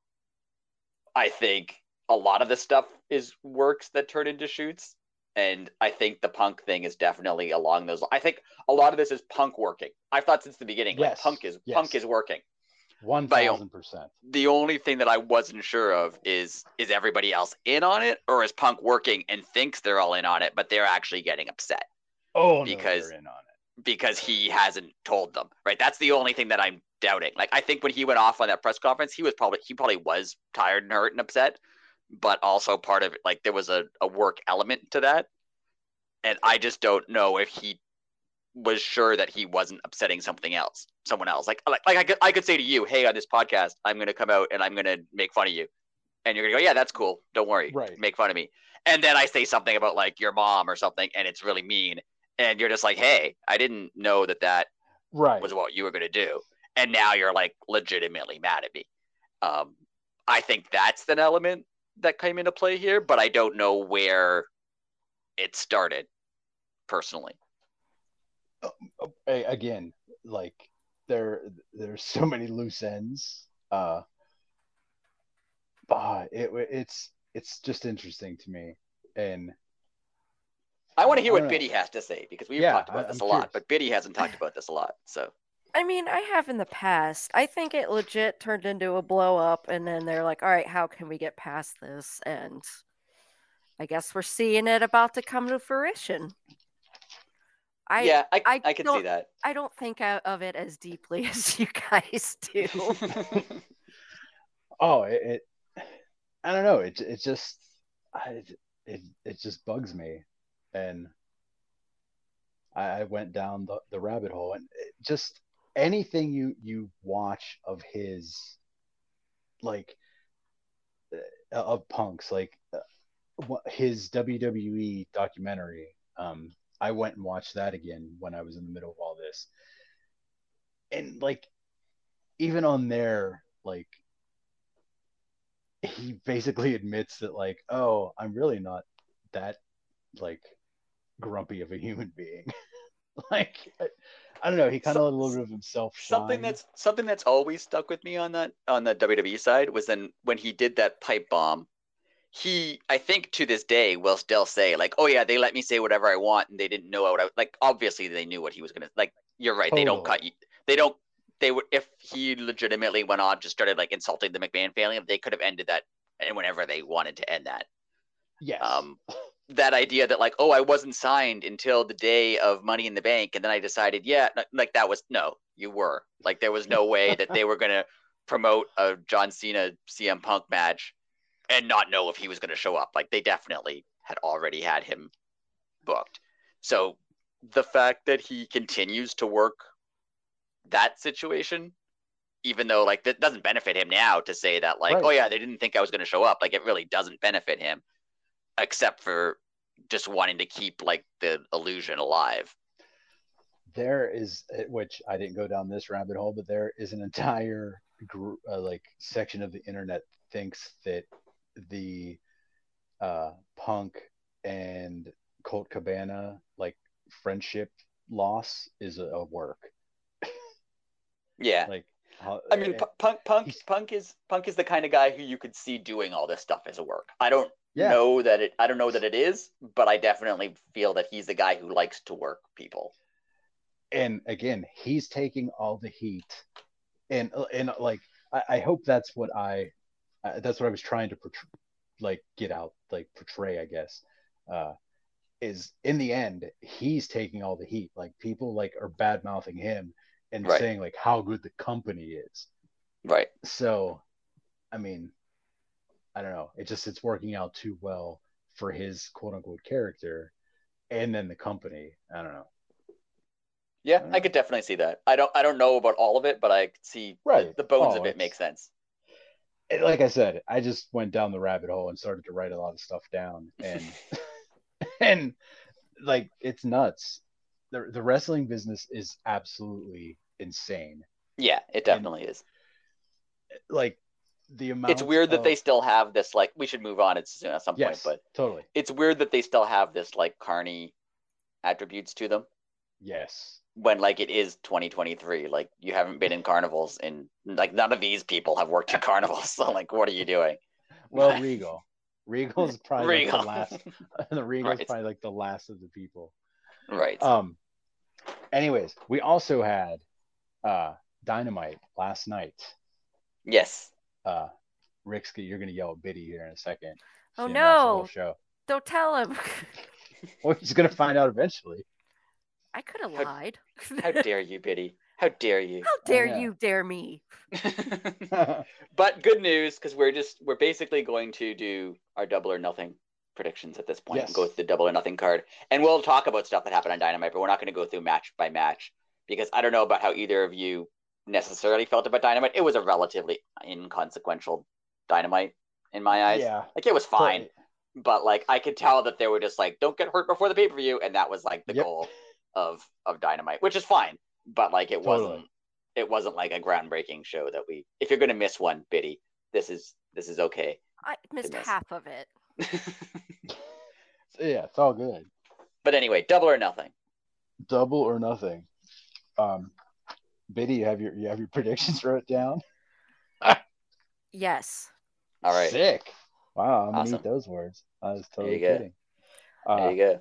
I think a lot of the stuff is works that turn into shoots and I think the punk thing is definitely along those. I think a lot of this is punk working. I've thought since the beginning, yes. like punk is yes. punk is working. One thousand percent. The only thing that I wasn't sure of is is everybody else in on it, or is punk working and thinks they're all in on it, but they're actually getting upset. Oh, because no, in on it because he hasn't told them. Right. That's the only thing that I'm doubting. Like I think when he went off on that press conference, he was probably he probably was tired and hurt and upset but also part of it like there was a, a work element to that. And i just don't know if he was sure that he wasn't upsetting something else someone else. Like like, like I, could, I could say to you hey on this podcast i'm going to come out and i'm going to make fun of you. And you're going to go yeah that's cool. Don't worry. Right. Make fun of me. And then i say something about like your mom or something and it's really mean. And you're just like hey i didn't know that that right. was what you were going to do. And now you're like legitimately mad at me. Um, i think that's an element that came into play here, but I don't know where it started personally. Uh, again, like there there's so many loose ends. Uh, but it, it's it's just interesting to me, and I want to hear what know. Biddy has to say because we've yeah, talked about I, this I'm a curious. lot, but Biddy hasn't talked about this a lot. So I mean, I have in the past. I think it legit turned into a blow up, and then they're like, all right, how can we get past this? And I guess we're seeing it about to come to fruition. I, yeah, I, I, I can see that. I don't think of it as deeply <laughs> as you guys do. <laughs> oh, it, it, I don't know. It, it just, I, it, it just bugs me. And I went down the, the rabbit hole and it just anything you you watch of his like uh, of punks like uh, his WWE documentary um I went and watched that again when I was in the middle of all this. And like even on there like he basically <laughs> admits that like oh I'm really not that like grumpy of a human being. <laughs> Like I don't know. He kind of so, let a little bit of himself shine. Something that's something that's always stuck with me on that on the WWE side was then when he did that pipe bomb. He, I think, to this day, will still say like, "Oh yeah, they let me say whatever I want, and they didn't know what I like." Obviously, they knew what he was gonna like. You're right. Totally. They don't cut you. They don't. They would if he legitimately went on just started like insulting the McMahon family. They could have ended that and whenever they wanted to end that. Yes. Um, that idea that like oh i wasn't signed until the day of money in the bank and then i decided yeah like that was no you were like there was no way that they were going to promote a john cena cm punk match and not know if he was going to show up. Like they definitely had already had him booked. So the fact that he continues to work that situation, even though like that doesn't benefit him now to say that like, Right. oh yeah, they didn't think I was going to show up. Like it really doesn't benefit him, except for just wanting to keep like the illusion alive. there is eh, which i didn't go down this rabbit hole but there is an entire group uh, like section of the internet thinks that the uh punk and colt cabana like friendship loss is a, a work <laughs> Yeah. like how, I mean, eh, Pu- Punk, Punk, Punk is Punk is the kind of guy who you could see doing all this stuff as a work. I don't yeah know that it. I don't know that it is, but I definitely feel that he's the guy who likes to work people. and again he's taking all the heat and and like i, I hope that's what i uh, that's what i was trying to portray, like get out like portray i guess uh is in the end he's taking all the heat like people like are bad mouthing him and Right. saying like how good the company is Right. so i mean i don't know it just it's working out too well for his quote unquote character and then the company i don't know Yeah, Mm. I could definitely see that. I don't. I don't know about all of it, but I see Right. the, the bones Oh, of it make sense. it- like I said, I just went down the rabbit hole and started to write a lot of stuff down, <laughs> and <laughs> and like it's nuts. the The wrestling business is absolutely insane. Yeah, it definitely is. Like the amount. It's weird that of- they still have this. Like, we should move on at, soon at some Yes, point, but totally. it's weird that they still have this like carny attributes to them Yes. when like it is 2023. Like you haven't been in carnivals, and like none of these people have worked in <laughs> carnivals. So like, what are you doing? Well, <laughs> Regal. Regal is <laughs> probably like the last. the Regal's Right. probably like the last of the people. right. Um. Anyways, we also had uh Dynamite last night. yes. Uh Rick's you're gonna yell at Biddy here in a second. Oh, She didn't watch the whole no. Show. Don't tell him. <laughs> Well, he's gonna find out eventually. I could have lied. How <laughs> dare you, Biddy? How dare you? How dare yeah. you dare me? <laughs> but good news because we're just we're basically going to do our double or nothing predictions at this point point Yes. go with the double or nothing card and we'll talk about stuff that happened on dynamite but we're not going to go through match by match because i don't know about how either of you necessarily felt about dynamite it was a relatively inconsequential dynamite in my eyes yeah, like it was fine but- but like i could tell that they were just like don't get hurt before the pay-per-view and that was like the Yep. goal of of dynamite which is fine but like it Totally. wasn't it wasn't like a groundbreaking show that we if you're gonna miss one biddy this is this is okay I missed Goodness. half of it. <laughs> Yeah, it's all good. but anyway double or nothing Double or nothing. Um, Biddy, you have your you have your <laughs> predictions wrote down. Yes. all right Sick. Wow, I'm gonna eat those words. I was totally you go. kidding. there Uh, you go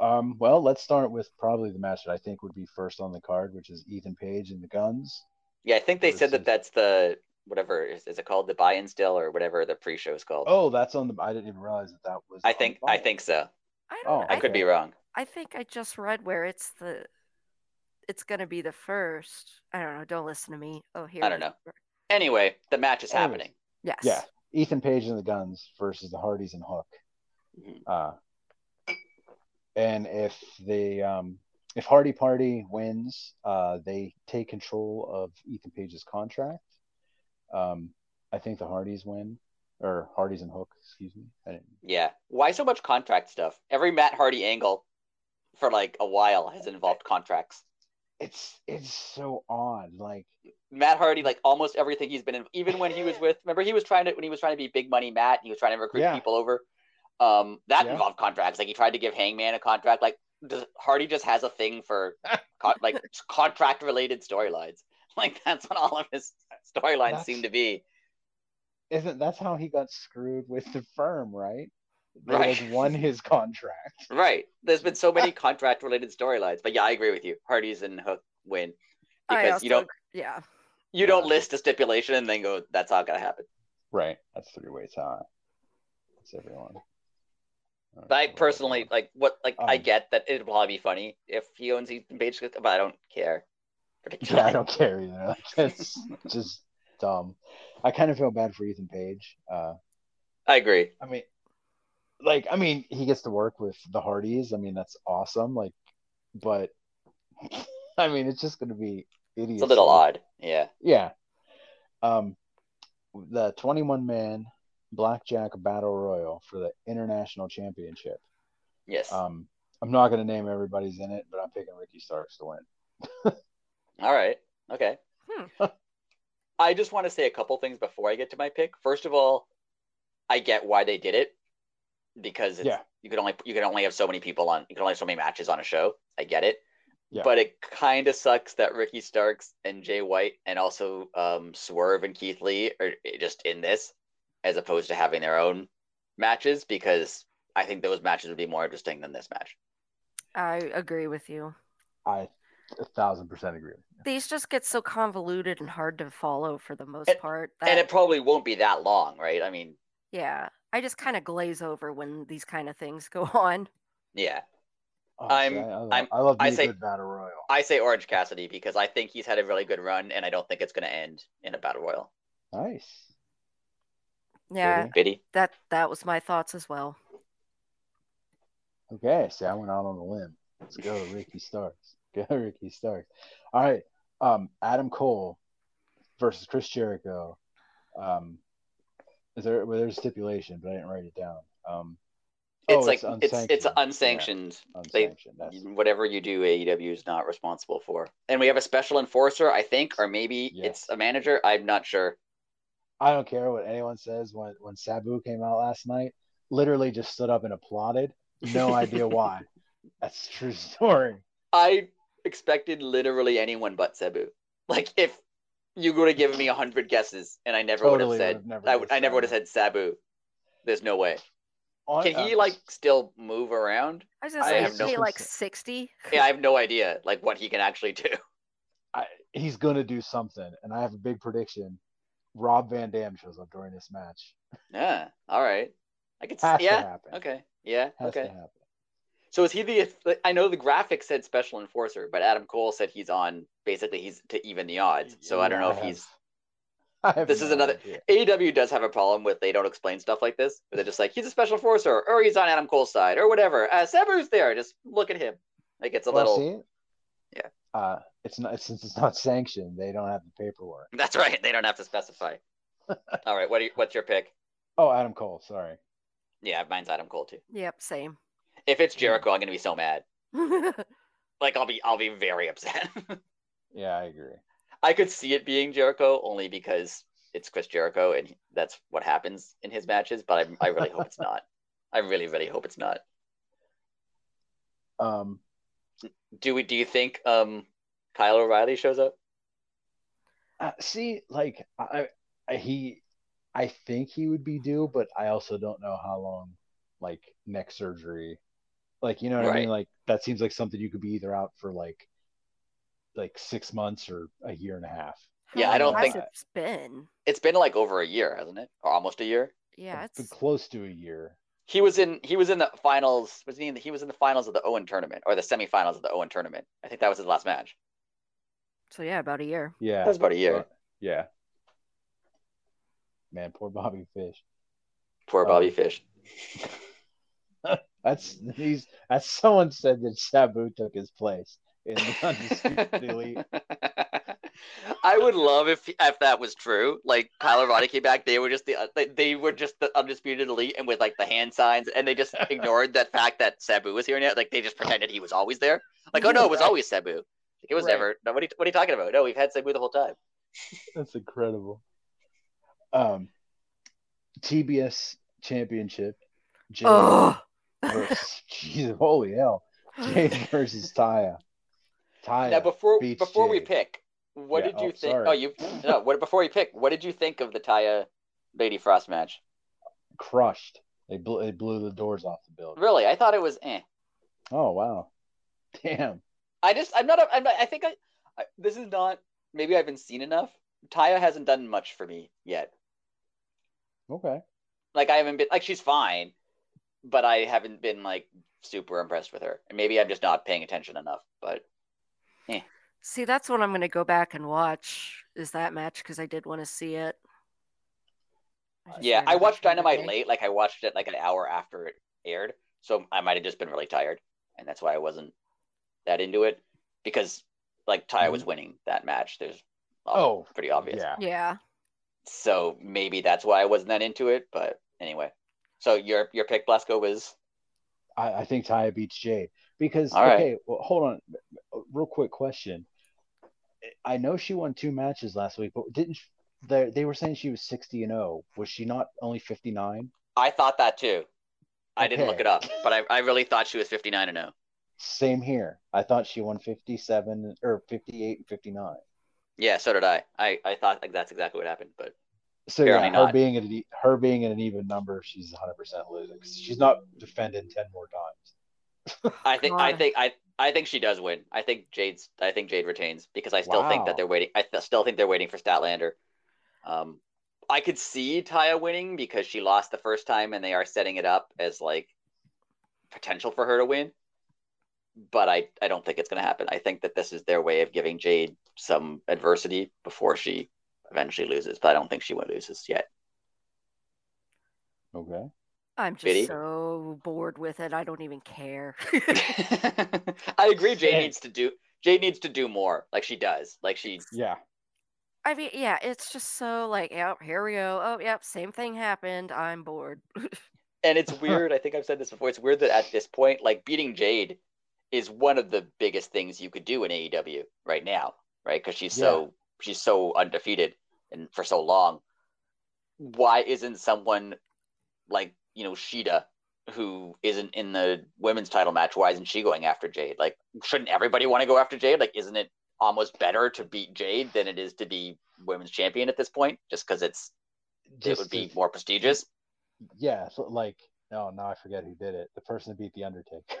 um, well, let's start with probably the match that I think would be first on the card, which is Ethan Page and the Guns. yeah i think they said that that's the whatever is, is it called the buy-in still or whatever the pre-show is called Oh, that's on the. I didn't even realize that that was. i think i think so I Oh, don't. i could be wrong I think I just read where it's the. It's gonna be the first. I don't know. Don't listen to me. Oh, here. I don't know. anyway the match is Anyways. happening Yes. Yeah, Ethan Page and the Guns versus the Hardys and Hook. Mhm. Uh, and if the um, if Hardy Party wins, uh, they take control of Ethan Page's contract. Um, I think the Hardys win, or Hardys and Hook, excuse me. Yeah. Why so much contract stuff? Every Matt Hardy angle for like a while has involved contracts. It's it's so odd. Like Matt Hardy, like almost everything he's been in, even when he was with, remember he was trying to when he was trying to be big money Matt, he was trying to recruit Yeah. people over. Um, that Yeah. involved contracts. Like he tried to give Hangman a contract. Like does, Hardy just has a thing for <laughs> con- like contract related storylines. <laughs> Like that's what all of his storylines seem to be. isn't that's how he got screwed with the firm, right? They Right. like won his contract. <laughs> Right. There's been so many <laughs> contract related storylines. But yeah, I agree with you. Hardy's and Hook win I because also, you don't ag- Yeah. you don't list a stipulation and then go, that's not gonna happen. Right. That's three way tie. That's everyone. But I personally like what like I Um, get that it'd probably be funny if he owns Ethan Page, but I don't care. <laughs> Yeah, I don't care either. Like, it's just dumb. I kind of feel bad for Ethan Page. Uh, I agree. I mean, like, I mean, he gets to work with the Hardys. I mean, that's awesome. Like, but <laughs> I mean, it's just going to be idiocy. It's a little odd. Yeah. Yeah. Um, the 21 man blackjack battle royal for the international championship. Yes. Um, I'm not going to name everybody's in it, but I'm picking Ricky Starks to win. <laughs> All right. Okay. Hmm. I just want to say a couple things before I get to my pick. First of all, I get why they did it because it's, Yeah. you could only you can only have so many people on you can only have so many matches on a show. I get it. Yeah. But it kind of sucks that Ricky Starks and Jay White and also um, Swerve and Keith Lee are just in this as opposed to having their own matches because I think those matches would be more interesting than this match. I agree with you. I a thousand percent agree. These just get so convoluted and hard to follow for the most And- part. And it probably won't be that long, right? I mean, yeah, I just kind of glaze over when these kind of things <laughs> go on. yeah. Oh, I'm- see, I, I love, I'm- I love I say- good battle royal. I say Orange Cassidy because I think he's had a really good run, and I don't think it's going to end in a battle royal. Nice. Yeah, Really? Biddy, that that was my thoughts as well. Okay, see, I went out on a limb. Let's go, Ricky Starks. <laughs> Go, Ricky Starks. All right, um, Adam Cole versus Chris Jericho. Um, is there? Well, there's a stipulation, but I didn't write it down. Um, it's oh, like it's it's unsanctioned. unsanctioned. Yeah, They- unsanctioned. That's, Whatever you do, AEW is not responsible for. And we have a special enforcer, I think, or maybe Yeah. it's a manager. I'm not sure. I don't care what anyone says. When when Sabu came out last night, literally just stood up and applauded. No <laughs> idea why. That's a true story. I expected literally anyone but Sabu. Like if you would have given me a hundred guesses and I never Totally would have would've said never I, would, I never would have Sabu. said Sabu. There's no way. On- Can he uh, like still move around? I was gonna I say, have is no he like sixty? Yeah, I have no idea like what he can actually do. <laughs> I, he's gonna do something, and I have a big prediction. Rob Van Dam shows up during this match. Yeah. All right. I could. Has yeah. to happen. Okay. Yeah. Has okay. To happen. So is he the? I know the graphic said special enforcer, but Adam Cole said he's on. Basically, he's to even the odds. So I don't know if have- he's. <laughs> I have This is another- idea. AEW does have a problem with they don't explain stuff like this. Where they're just like he's a special enforcer, or he's on Adam Cole's side, or whatever. Uh, Sabu's there. Just look at him. Like it's a Well, little. see? Yeah. Uh, it's not since it's not sanctioned. They don't have the paperwork. <laughs> That's right. They don't have to specify. <laughs> All right. What? Do you, what's your pick? Oh, Adam Cole. Sorry. Yeah, mine's Adam Cole too. Yep, same. If it's Jericho, I'm gonna be so mad. <laughs> Like I'll be, I'll be very upset. <laughs> Yeah, I agree. I could see it being Jericho only because it's Chris Jericho and that's what happens in his matches. But I, I really hope it's not. <laughs> I really, really hope it's not. Um, Do we? Do you think um, Kyle O'Reilly shows up? uh, see, like I, I, he, I think he would be due, but I also don't know how long, like neck surgery, like you know what I mean. Like that seems like something you could be either out for like, like six months or a year and a half. How Yeah, I don't think- it's been. It's been like over a year, hasn't it? Or almost a year. Yeah, It's been close to a year. He was in. He was in the finals. Was he? In the, he was in the finals of the Owen tournament or the semifinals of the Owen tournament. I think that was his last match. so yeah, about a year. Yeah. That was about a year. But- yeah. Man, poor Bobby Fish. Poor. Bobby um, Fish. <laughs> That's he's that's someone said that Sabu took his place in the undisputed elite. <laughs> I would love if if that was true. Like Kyle O'Reilly came back, they were just the they, they were just the undisputed elite, and with like the hand signs, and they just <laughs> ignored that fact that Sabu was here now. Like they just pretended he was always there. Like oh no, it was always Sabu. It was Right. never. No, what are, you, what are you talking about? No, we've had Sabu the whole time. <laughs> That's incredible. Um, TBS Championship. Jade Oh, versus, Jesus, holy hell! Jade <laughs> versus Taya. Taya. now before beats before we pick, what Yeah, did you oh, think? sorry. Oh, you no. What before we pick? What did you think of the Taya Lady Frost match? crushed. They blew, they blew the doors off the building. Really, I thought it was eh. Oh wow, <laughs> damn. I just I'm not a, I'm not, I think I, I this is not maybe I haven't seen enough. Taya hasn't done much for me yet. Okay. Like I haven't been like she's fine, but I haven't been like super impressed with her. And maybe I'm just not paying attention enough. But eh. see, that's what I'm gonna go back and watch. Is that match because I did want to see it. just Yeah, I watched Dynamite today. late. Like I watched it like an hour after it aired, so I might have just been really tired, and that's why I wasn't that into it. Because like Ty was mm-hmm. winning that match. There's Oh, pretty obvious. Yeah. Yeah. So maybe that's why I wasn't that into it. But anyway, so your your pick Blasko was I, I think Taya beats Jade because All right. okay, well, hold on, real quick question. I know she won two matches last week, but didn't they? They were saying she was sixty and zero. Was she not only fifty nine? I thought that too. I didn't look it up, but I, I really thought she was 59 and oh. 0. Same here. I thought she won fifty seven or fifty eight and fifty nine. Yeah, so did I. I, I thought like that's exactly what happened, but So yeah, her not. being at an, her being at an even number, she's one hundred percent losing. she's not defending ten more times. I think I think I I think she does win. I think Jade's I think Jade retains because I still think that they're waiting. I th- still think they're waiting for Statlander. Um, I could see Taya winning because she lost the first time, and they are setting it up as like potential for her to win. But I I don't think it's going to happen. I think that this is their way of giving Jade some adversity before she eventually loses. But I don't think she won't loses yet. Okay. I'm just Biddy? so bored with it. I don't even care. <laughs> <laughs> I agree. Jade Same. needs to do Jade needs to do more, like she does. Like she Yeah. I mean, yeah, it's just so like, yep, here we go. Oh, yep, same thing happened. I'm bored. <laughs> And it's weird. I think I've said this before. It's weird that at this point, like beating Jade is one of the biggest things you could do in AEW right now, right? Because she's so she's so undefeated and for so long. Why isn't someone like you know Shida, who isn't in the women's title match? Why isn't she going after Jade? Like, shouldn't everybody want to go after Jade? Like, isn't it almost better to beat Jade than it is to be women's champion at this point? Just because it's it would be to- more prestigious. Yeah. So like, oh, now I forget who did it. The person who beat the Undertaker.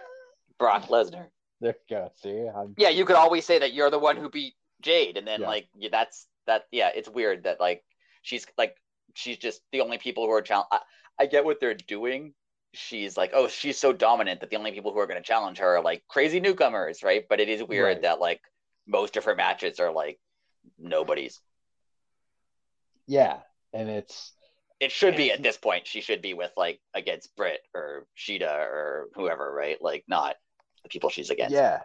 Brock Lesnar. <laughs> there you go. See, I'm, yeah, you could always say that you're the one who beat Jade, and then Yeah. like that's that. Yeah, it's weird that like she's like she's just the only people who are challenge. I, I get what they're doing. She's like, oh, she's so dominant that the only people who are going to challenge her are like crazy newcomers, right? But it is weird Right. that like most of her matches are like nobody's. yeah, and it's It should be at this point. She should be with like against Britt or Shida or whoever, right? Like not the people she's against. yeah.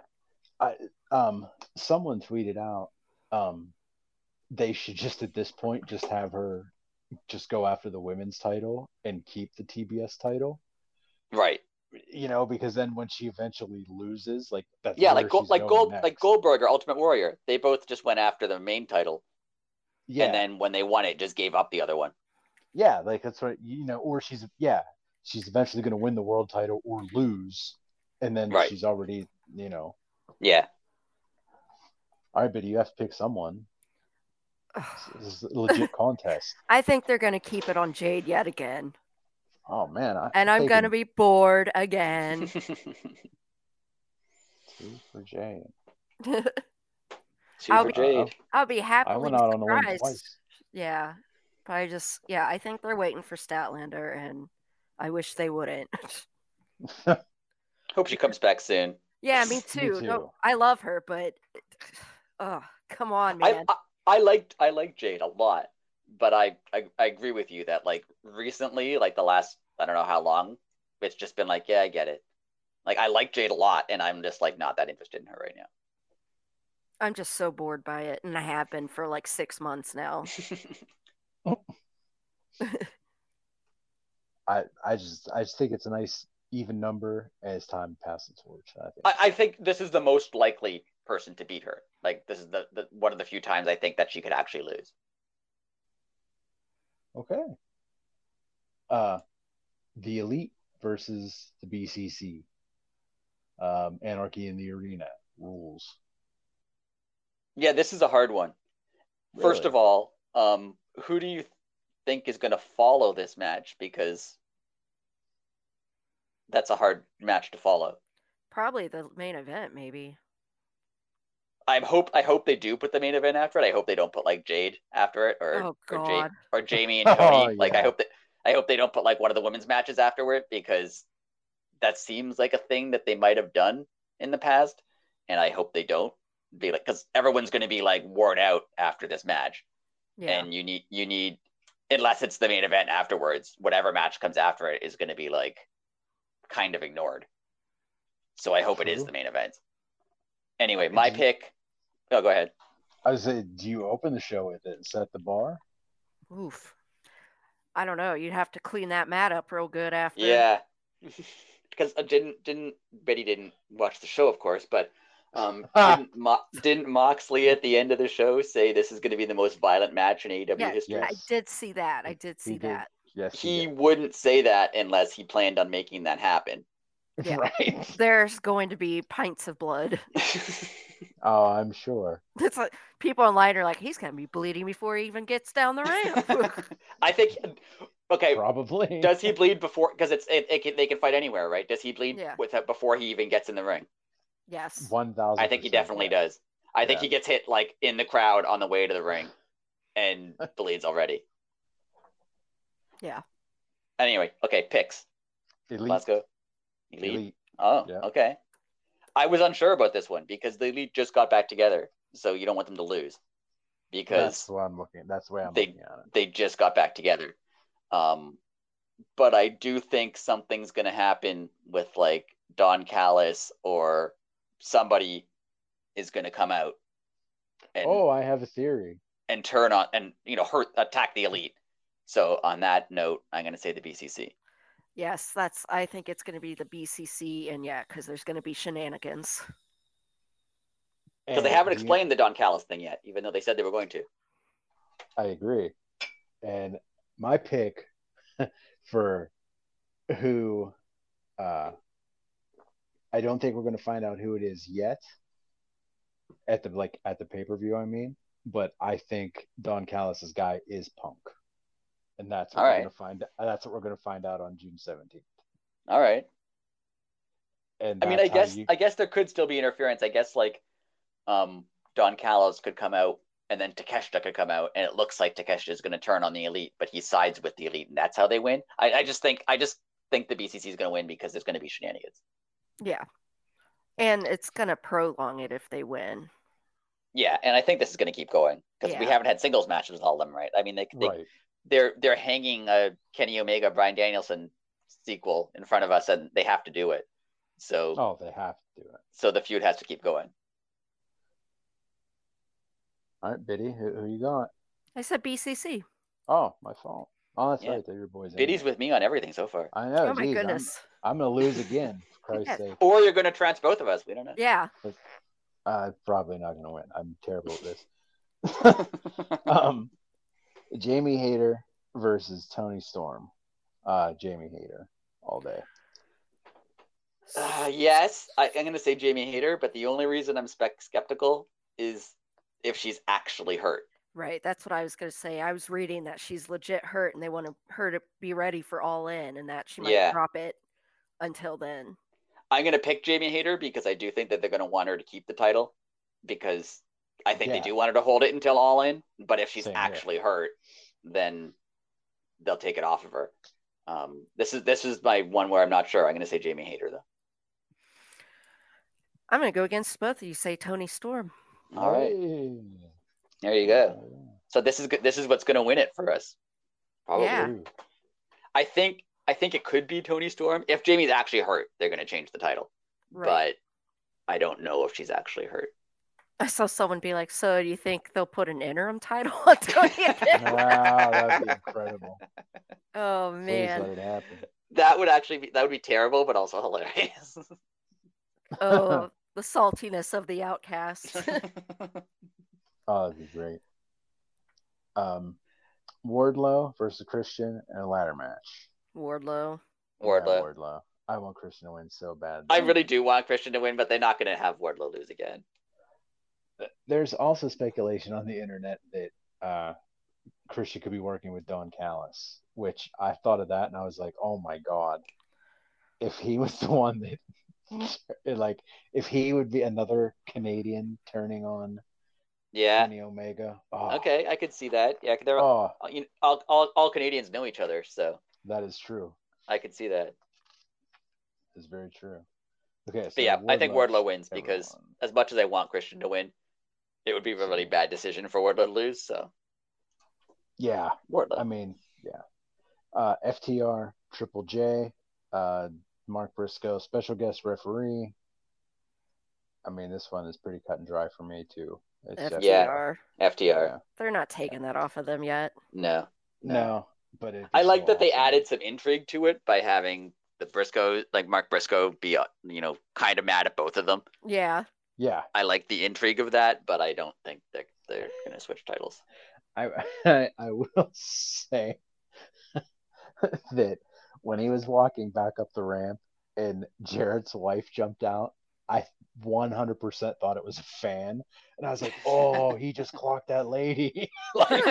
I um someone tweeted out um they should just at this point just have her just go after the women's title and keep the TBS title. Right. You know, because then when she eventually loses, like that's Yeah, like she's like Gold, next. like Goldberg or Ultimate Warrior. They both just went after the main title, Yeah, and then when they won it, just gave up the other one. yeah, like that's right. You know, or she's yeah, she's eventually going to win the world title or lose, and then Right. she's already you know. Yeah, All right, but you have to pick someone. This is a <sighs> legit contest. <laughs> I think they're gonna keep it on Jade yet again, Oh man, I, and I'm gonna be bored again. <laughs> <laughs> two for Jay. Two I'll for be- Jade. I'll be I happily went out on a limb surprised. twice. Yeah, but I just yeah, I think they're waiting for Statlander, and I wish they wouldn't. Hope she comes back soon. Yeah, me <laughs> Me too. too. No, I love her, but <sighs> oh, come on, I, man. I I liked I liked Jade a lot, but I, I I agree with you that like recently, like the last I don't know how long, it's just been like yeah, I get it. Like I like Jade a lot, and I'm just like not that interested in her right now. I'm just so bored by it, and I have been for like six months now. now. <laughs> Oh. <laughs> I I just I just think it's a nice even number as time passes torch. I think. I, I think this is the most likely person to beat her. Like this is the, the one of the few times I think that she could actually lose. Okay. Uh, the elite versus the BCC. Um, Anarchy in the arena rules. Yeah, this is a hard one. First of all, um, who do you think is going to follow this match? Because that's a hard match to follow. Probably the main event, maybe. I hope I hope they do put the main event after it. I hope they don't put like Jade after it or Oh, or, Jade, or Jamie <laughs> and Toni. Oh, Like I hope that I hope they don't put like one of the women's matches afterward because that seems like a thing that they might have done in the past, and I hope they don't be like because everyone's going to be like worn out after this match, Yeah. and you need you need unless it's the main event afterwards. Whatever match comes after it is going to be like kind of ignored. So I hope it is the main event. Anyway, my Mhm. pick. Oh, go ahead. I was say, do you open the show with it and set the bar? Oof. I don't know. You'd have to clean that mat up real good after. Yeah, <laughs> because I didn't didn't Betty didn't watch the show, of course, but um, <laughs> didn't, Mo- didn't Moxley at the end of the show say this is going to be the most violent match in AEW Yeah, history? I did see that. I He- did he see did. that. Yes, He did. wouldn't say that unless he planned on making that happen. Yeah. <laughs> right. There's going to be pints of blood. <laughs> Oh, I'm sure. It's like people online are like, he's gonna be bleeding before he even gets down the ramp. <laughs> I think. Okay, Probably. does he bleed before? Because it's it, it can, they can fight anywhere, right? Does he bleed Yeah. with before he even gets in the ring? yes. One thousand. I think he definitely does. I think he gets hit like in the crowd on the way to the ring, and bleeds already. Yeah. Anyway, okay, picks. Elite. Let's go. Elite. Elite. Oh, Yeah. okay. I was unsure about this one because the elite just got back together, so you don't want them to lose because That's what I'm looking. That's where I'm they- looking at it. they just got back together. Um, but I do think something's gonna happen with like Don Callis or somebody is gonna come out and Oh, I have a theory. and turn on and you know hurt attack the elite. So on that note, I'm gonna say the BCC. Yes, that's. I think it's going to be the BCC, and yeah, because there's going to be shenanigans. Because they haven't do you- explained the Don Callis thing yet, even though they said they were going to. I agree. And my pick <laughs> for who uh I don't think we're going to find out who it is yet at the like at the pay-per-view I mean, but I think Don Callis's guy is Punk. And that's what All we're right. going to find that's what we're going to find out on June 17th. All right. And I mean, I guess you- I guess there could still be interference. I guess like um Don Callis could come out and then Takeshita could come out and it looks like Takeshita is going to turn on the elite, but he sides with the elite and that's how they win. I, I just think I just think the BCC is going to win because there's going to be shenanigans. Yeah, and it's going to prolong it if they win. Yeah, and I think this is going to keep going because we haven't had singles matches with all of them, right? I mean, they, they right. They're they're hanging a Kenny Omega Bryan Danielson sequel in front of us and they have to do it. So Oh, they have to do it. so the feud has to keep going. All right, Biddy, who, who you got? I said BCC. Oh, my fault. Oh, that's Yeah. right. They're your boys. Biddy's anyway. with me on everything so far. I know. Oh, my geez, I'm- goodness. I'm, gonna lose again. For <laughs> Christ's sake. Or you're going to trance both of us. We don't know. Yeah, I'm probably not gonna win. I'm terrible at this. <laughs> <laughs> um, Jamie Hayter versus Toni Storm. Uh, Jamie Hayter all day. Uh, yes, I, I'm going to say Jamie Hayter, but the only reason I'm spec- skeptical is if she's actually hurt. right. That's what I was going to say. I was reading that she's legit hurt, and they want to, her to be ready for All In, and that she might Yeah. drop it until then. I'm going to pick Jamie Hayter because I do think that they're going to want her to keep the title because I think Yeah. they do want her to hold it until All In. But if she's Same here. actually hurt, then they'll take it off of her. Um, this is this is my one where I'm not sure. I'm going to say Jamie Hayter though. I'm going to go against both of you. Say Toni Storm. All right, Hey. there you go. So this is good. This is what's going to win it for us. Probably. Yeah. I think I think it could be Toni Storm. If Jamie's actually hurt, they're going to change the title. Right. But I don't know if she's actually hurt. I saw someone be like, "So do you think they'll put an interim title <laughs> on <laughs> Toni? Wow, that'd be incredible. <laughs> oh man. let it. That would actually be that would be terrible, but also hilarious. Oh, the saltiness of the outcast. Oh, that'd be great. Um, Wardlow versus Christian in a ladder match. Wardlow. Yeah, Wardlow. Wardlow. I want Christian to win so bad. I really do want Christian to win, but they're not going to have Wardlow lose again. There's also speculation on the internet that uh, Christian could be working with Don Callis, which I thought of that and I was like, oh my god, if he <laughs> was the one that, <laughs> like, if he would be another Canadian turning on Yeah. Kenny Omega. Oh, Okay, I could see that. Yeah, they're Oh, you know, all, all all Canadians know each other, so that is true. I could see that. It's very true. Okay, so But yeah, I think Wardlow wins everyone. because as much as I want Christian to win, it would be a really bad decision for Wardlow to lose. So Yeah, Wardlow. I mean, yeah. Uh, FTR, Triple J, uh, Mark Briscoe, special guest referee. I mean, this one is pretty cut and dry for me too. It's FTR. FTR. Yeah. FTR. Yeah. They're not taking that off of them yet. No. No, but it I like so that they added some intrigue to it by having the Briscoe, like Mark Briscoe, be uh, you know kind of mad at both of them. Yeah. Yeah, I like the intrigue of that, but I don't think that they're gonna switch titles. I <laughs> I, I will <laughs> say <laughs> that when he was walking back up the ramp and Jared's wife jumped out, I 100% thought it was a fan, and I was like, "Oh, he just clocked that lady." like,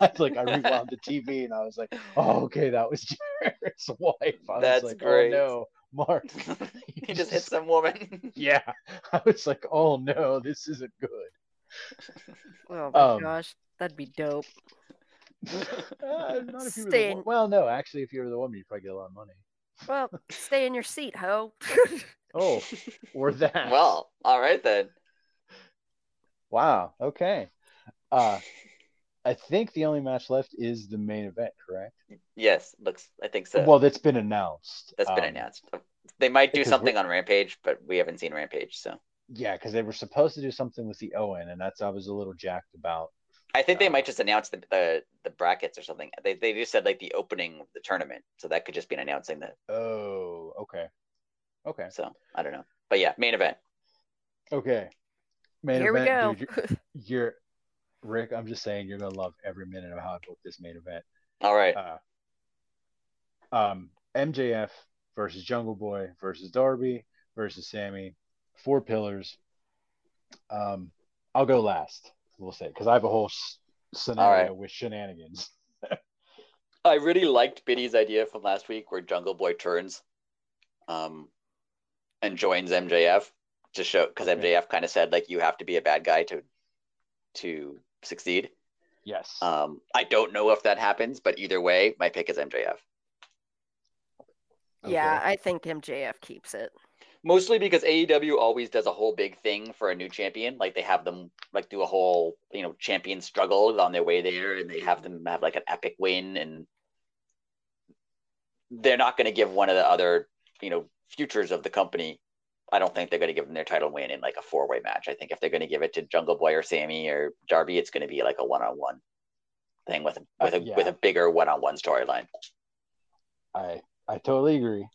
I was like, I rewound the TV and I was like, "Oh, okay, that was Jared's wife." I That's was like, great. "Oh no, Mark." He just hit some woman. <laughs> Yeah, <laughs> I was like, "Oh no, this isn't good." <laughs> Oh my Um, gosh, that'd be dope. Uh, not if you were the in- well, no, actually, if you were the woman, you'd probably get a lot of money. Well, stay in your seat, ho. Oh, or that. well, all right then. wow. Okay. Uh, I think the only match left is the main event, correct? Yes, looks. I think so. Well, that's been announced. That's been Um, announced. They might do something on Rampage, but we haven't seen Rampage, so Yeah, because they were supposed to do something with the Owen, and that's I was a little jacked about. I think they Uh, might just announce the, the the brackets or something. They they just said like the opening of the tournament, so that could just be an announcing that. Oh, okay. Okay. So I don't know, but yeah, main event. Okay. Main Here we go. event, dude, you're, you're Rick. I'm just saying, you're gonna love every minute of how I booked this main event. All right. uh, um, MJF versus Jungle Boy versus Darby versus Sammy, four pillars. Um, I'll go last. We'll say because I have a whole s- scenario with shenanigans. <laughs> I really liked Biddy's idea from last week where Jungle Boy turns um and joins MJF to show because Okay. MJF kind of said like you have to be a bad guy to to succeed. Yes. Um I don't know if that happens, but either way, my pick is MJF. Yeah, I think MJF keeps it. Mostly because AEW always does a whole big thing for a new champion. Like they have them like do a whole, you know, champion struggle on their way there and they have them have like an epic win and they're not going to give one of the other, you know, futures of the company. I don't think they're going to give them their title win in like a four-way match. I think if they're going to give it to Jungle Boy or Sammy or Darby, it's going to be like a one-on-one thing with a, with a Uh, yeah. with a bigger one-on-one storyline. I I totally agree.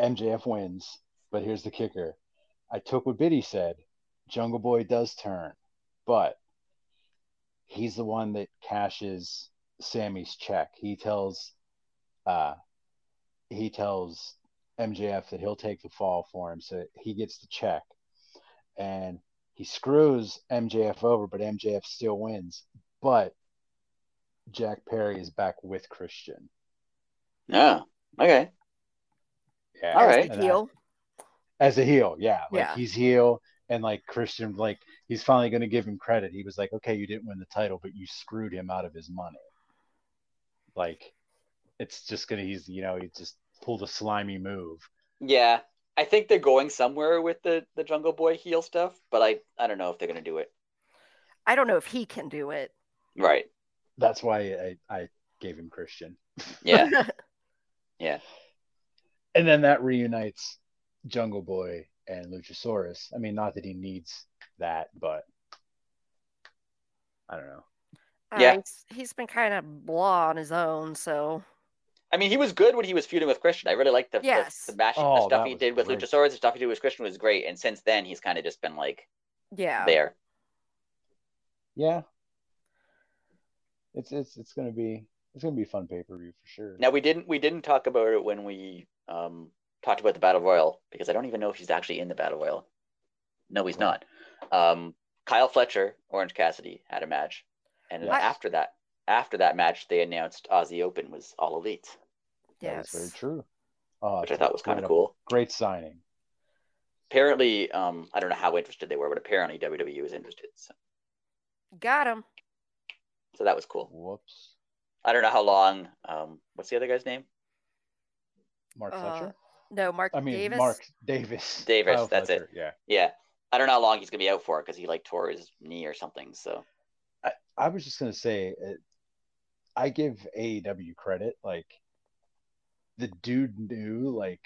MJF wins, but here's the kicker. I took what Biddy said. Jungle Boy does turn, but he's the one that cashes Sammy's check. He tells uh he tells MJF that he'll take the fall for him so he gets the check. And he screws MJF over, but MJF still wins. But Jack Perry is back with Christian. Yeah. Okay. Yeah. All right. As right. the And I- heel. as a heel, yeah. Like Yeah. he's heel and like Christian, like he's finally gonna give him credit. He was like, Okay, you didn't win the title, but you screwed him out of his money. Like it's just gonna he's you know, he just pulled a slimy move. Yeah, I think they're going somewhere with the the Jungle Boy heel stuff, but I I don't know if they're gonna do it. I don't know if he can do it. Right. That's why I, I gave him Christian. Yeah. <laughs> yeah. And then that reunites Jungle Boy and Luchasaurus. I mean, not that he needs that, but I don't know. Yeah. Uh, he's- he's been kind of blah on his own, so I mean, he was good when he was feuding with Christian. I really liked the the- Yes. the, match, Oh, the stuff he was did with great. Luchasaurus. The stuff he did with Christian was great, and since then he's kind of just been like yeah. there. Yeah. It's it's it's gonna be it's gonna be a fun pay per view for sure. Now we didn't we didn't talk about it when we um talked about the Battle Royal because I don't even know if he's actually in the Battle Royal. No, he's not. Um, Kyle Fletcher, Orange Cassidy had a match, and Yes. after that, after that match, they announced Aussie Open was all elite, Yes. That is very true. Oh, which I thought was kind of cool. Great signing. Apparently, um, I don't know how interested they were, but apparently WWE was interested. So, Got him. so that was cool. Whoops. I don't know how long. Um, what's the other guy's name? Mark Uh, Fletcher. No, Mark I mean Davis. Mark Davis. <laughs> Davis, Kyle that's it. Yeah. Yeah, I don't know how long he's gonna be out for because he like tore his knee or something. So I, I was just gonna say, uh, I give AEW credit. Like, the dude knew. Like,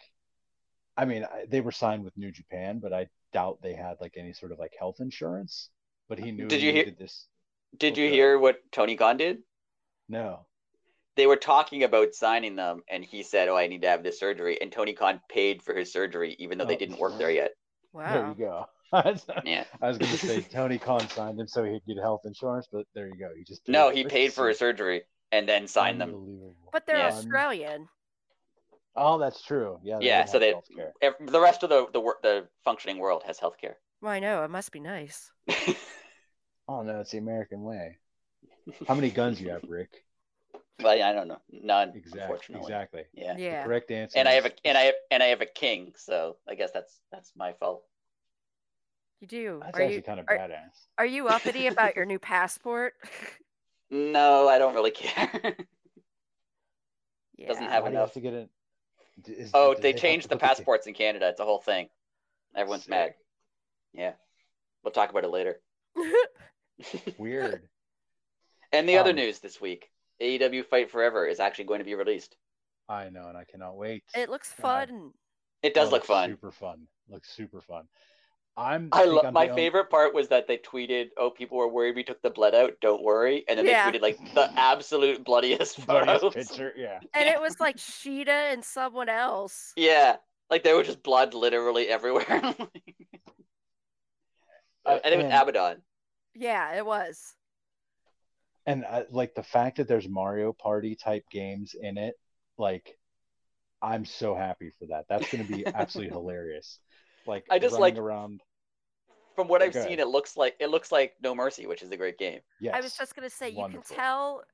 I mean, I, they were signed with New Japan, but I doubt they had like any sort of like health insurance. But he knew. Did he you hear- needed this? Did you hear what Tony Khan did? No. They were talking about signing them, and he said, "Oh, I need to have this surgery." And Tony Khan paid for his surgery, even though they Oh. didn't work there yet. There you go. <laughs> yeah. I was gonna say <laughs> Tony Khan signed him so he'd get health insurance, but there you go. He just No, he paid for his his surgery and then signed them. But they're Yeah. Australian. Oh, that's true. Yeah. Yeah, don't so they- healthcare. The rest of the the, wor- the functioning world has healthcare. Well, I know it must be nice. <laughs> Oh no, it's the American way. How many guns you have, <laughs> Rick? well, I don't know, none. Exactly. Unfortunately. Exactly. Yeah. The Yeah. correct answer. And I have a and I have, and I have a king, so I guess that's that's my fault. You do. That's Are actually you kind of are, badass. are you uppity <laughs> about your new passport? No, I don't really care. <laughs> yeah. Doesn't have Why do you enough. to get it? d- is- oh, do they changed the look at passports in Canada. It's a whole thing. Everyone's mad. Yeah. We'll talk about it later. Weird. And the other Um, news this week, AEW Fight Forever is actually going to be released. I know, and I cannot wait. it looks God. fun. It does Oh, look fun. Super fun. Looks super fun. I'm. I think love my the only- favorite part was that they tweeted, "Oh, people were worried we took the blood out. Don't worry." And then Yeah. they tweeted like the absolute bloodiest <laughs> bloodiest photos. picture. Yeah. And it was like Shida and someone else. Yeah, like there was just blood literally everywhere. <laughs> Uh, and it was And- Abaddon. Yeah, it was. And uh, like the fact that there's Mario Party type games in it, like I'm so happy for that. That's going to be absolutely <laughs> hilarious. Like I just like- around. From what Yeah, I've go seen, ahead. it looks like it looks like No Mercy, which is a great game. Yes, I was just gonna say you can tell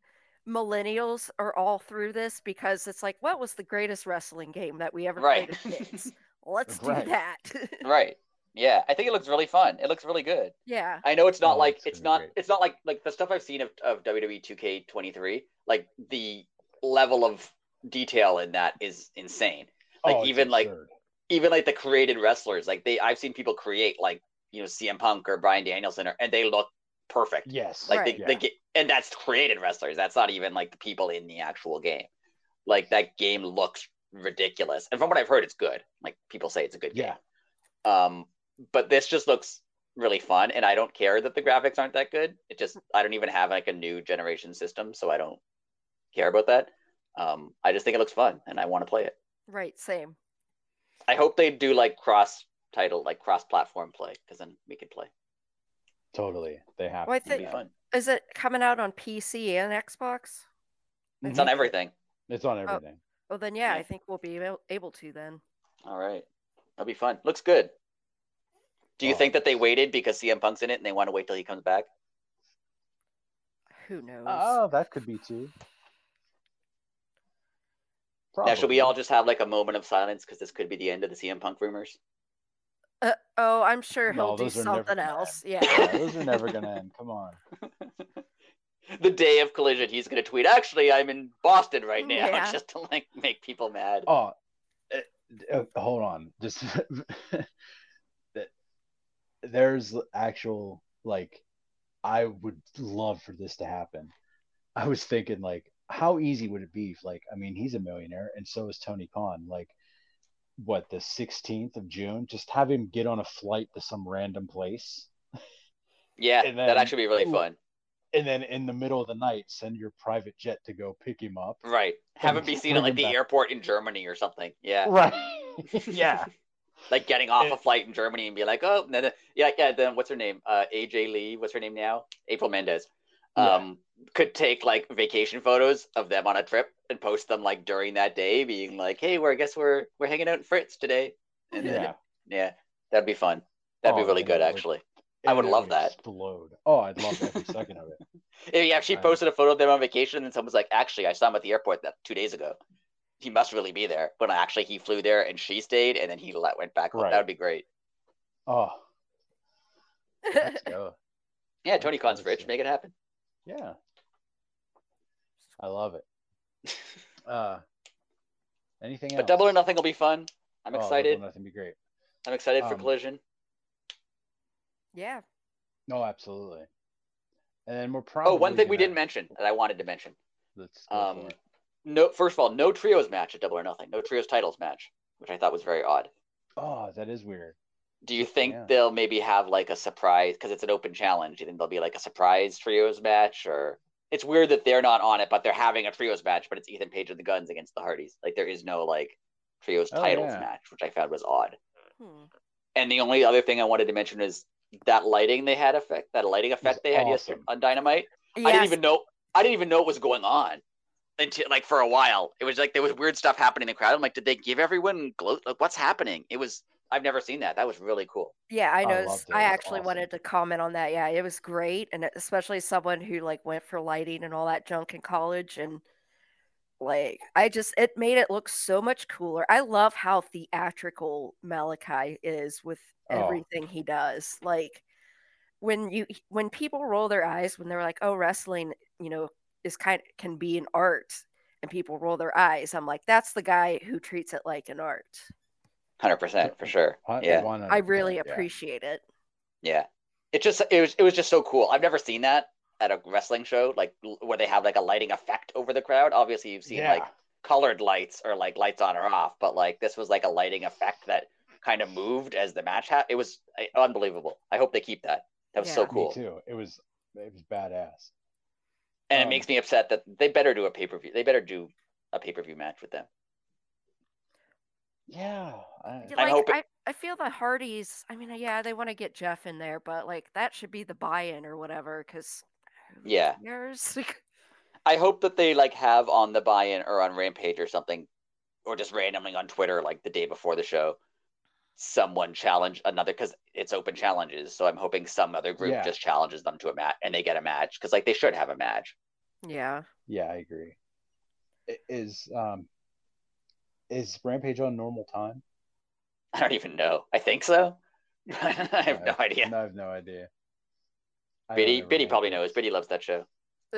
millennials are all through this because it's like, what was the greatest wrestling game that we ever Right. played as kids? <laughs> Let's Right. do that. <laughs> Right. Yeah, I think it looks really fun. It looks really good. yeah. I know it's not Oh, like it's it's not great. it's not like like the stuff I've seen of, of WWE 2K23. Like the level of detail in that is insane. Like Oh, it's even like even like the created wrestlers, like they I've seen people create like you know CM Punk or Bryan Danielson, or, and they look perfect. yes, Like Right. they, they get, and that's created wrestlers. That's not even like the people in the actual game. Like that game looks ridiculous, and from what I've heard, it's good. Like people say it's a good yeah, game. Um, but this just looks really fun, and I don't care that the graphics aren't that good. It just I don't even have like a new generation system, so I don't care about that. Um, I just think it looks fun, and I want to play it. Right. Same. I hope they do like cross title, like cross platform play, because then we could play. totally. They have. Well, to do It'd be think- fun. Is it coming out on PC and Xbox? It's Mhm. on everything. It's on everything. Well, then yeah, Yeah. I think we'll be able, able to then. All right, that'll be fun. Looks good. Do you Oh. think that they waited because CM Punk's in it and they want to wait till he comes back? Who knows? Oh, that could be too. Now, should we all just have like a moment of silence because this could be the end of the CM Punk rumors? Uh, oh, I'm sure he'll do those are something gonna else. Yeah, Yeah. those are never gonna end. Come on. <laughs> <laughs> the day of collision, he's gonna tweet. Actually, I'm in Boston right now, Yeah. <laughs> just to like make people mad. Oh, uh, uh, hold on. Just that there's actual like I would love for this to happen. I was thinking like how easy would it be if like I mean he's a millionaire and so is Tony Khan like what the 16th of June just have him get on a flight to some random place <laughs> yeah, and that'd actually be really fun. and then in the middle of the night send your private jet to go pick him up Right. Have him be seen at like the back. airport in Germany or something. Yeah. right <laughs> yeah Like getting off a flight in Germany and be like, oh, no, no. yeah, yeah. Then what's her name? Uh, AJ Lee. What's her name now? April Mendez. Yeah. Um, could take like vacation photos of them on a trip and post them like during that day, being like, hey, we're I guess we're we're hanging out in Fritz today. And then, yeah yeah, that'd be fun. That'd be Oh, really good, would- actually. I would love that. explode oh I'd love every second of it <laughs> yeah, if she posted a photo of them on vacation and someone's like, actually, I saw him at the airport that two days ago. He must really be there. But actually, he flew there and she stayed, and then he let, went back home. Right. That would be great. oh let's <laughs> go Yeah, Tony That's Khan's rich. Make it happen. Yeah. I love it. <laughs> Uh anything else? But Double or Nothing will be fun. I'm Oh, Double or excited. Nothing be great. I'm excited for Um, Collision. yeah. No, absolutely. And then we're probably. Oh, one thing we gonna- didn't mention that I wanted to mention. Let's go Um, for it. No, first of all, no trios match at Double or Nothing. No trios titles match, which I thought was very odd. Oh, that is weird. Do you think Yeah. they'll maybe have like a surprise because it's an open challenge? Do you think there'll be like a surprise trios match, or it's weird that they're not on it, but they're having a trios match, but it's Ethan Page and the Guns against the Hardys. Like there is no like trios Oh, titles yeah. match, which I found was odd. Hmm. And the only other thing I wanted to mention is that lighting they had effect, that lighting effect they had yesterday on Dynamite. I didn't even know. I didn't even know what was going on until like for a while. It was like there was weird stuff happening in the crowd. I'm like, did they give everyone glow? Like, what's happening? It was. I've never seen that. That was really cool. Yeah, I I know. loved it. I actually awesome. wanted to comment on that. Yeah, it was great, and especially someone who like went for lighting and all that junk in college, and like I just it made it look so much cooler. I love how theatrical Malakai is with Oh. everything he does. Like when you when people roll their eyes when they're like, "Oh, wrestling," you know, is kind of, can be an art, and people roll their eyes. I'm like, that's the guy who treats it like an art. Hundred percent for sure. Yeah, 100%, I really yeah. appreciate it. yeah. It just it was it was just so cool. I've never seen that at a wrestling show, like where they have like a lighting effect over the crowd. Obviously, you've seen Yeah. like colored lights or like lights on or off, but like this was like a lighting effect that kind of moved as the match happened. It was uh, unbelievable. I hope they keep that. That was so cool. Me too. It was it was badass. And Um, it makes me upset that they better do a pay per view. They better do a pay per view match with them. Yeah. I, Yeah, I'm like hoping- I, I feel the Hardys. I mean, yeah, they want to get Jeff in there, but like that should be the buy-in or whatever. Because Yeah. years. <laughs> I hope that they like have on the buy-in or on Rampage or something, or just randomly on Twitter like the day before the show, someone challenge another because it's open challenges. So I'm hoping some other group Yeah. just challenges them to a match and they get a match because like they should have a match. yeah, yeah, I agree. Is um is Rampage on normal time? I don't even know. I think so. <laughs> I have no idea. I have no idea. I don't Biddy, Biddy probably it. knows. Biddy loves that show. <laughs>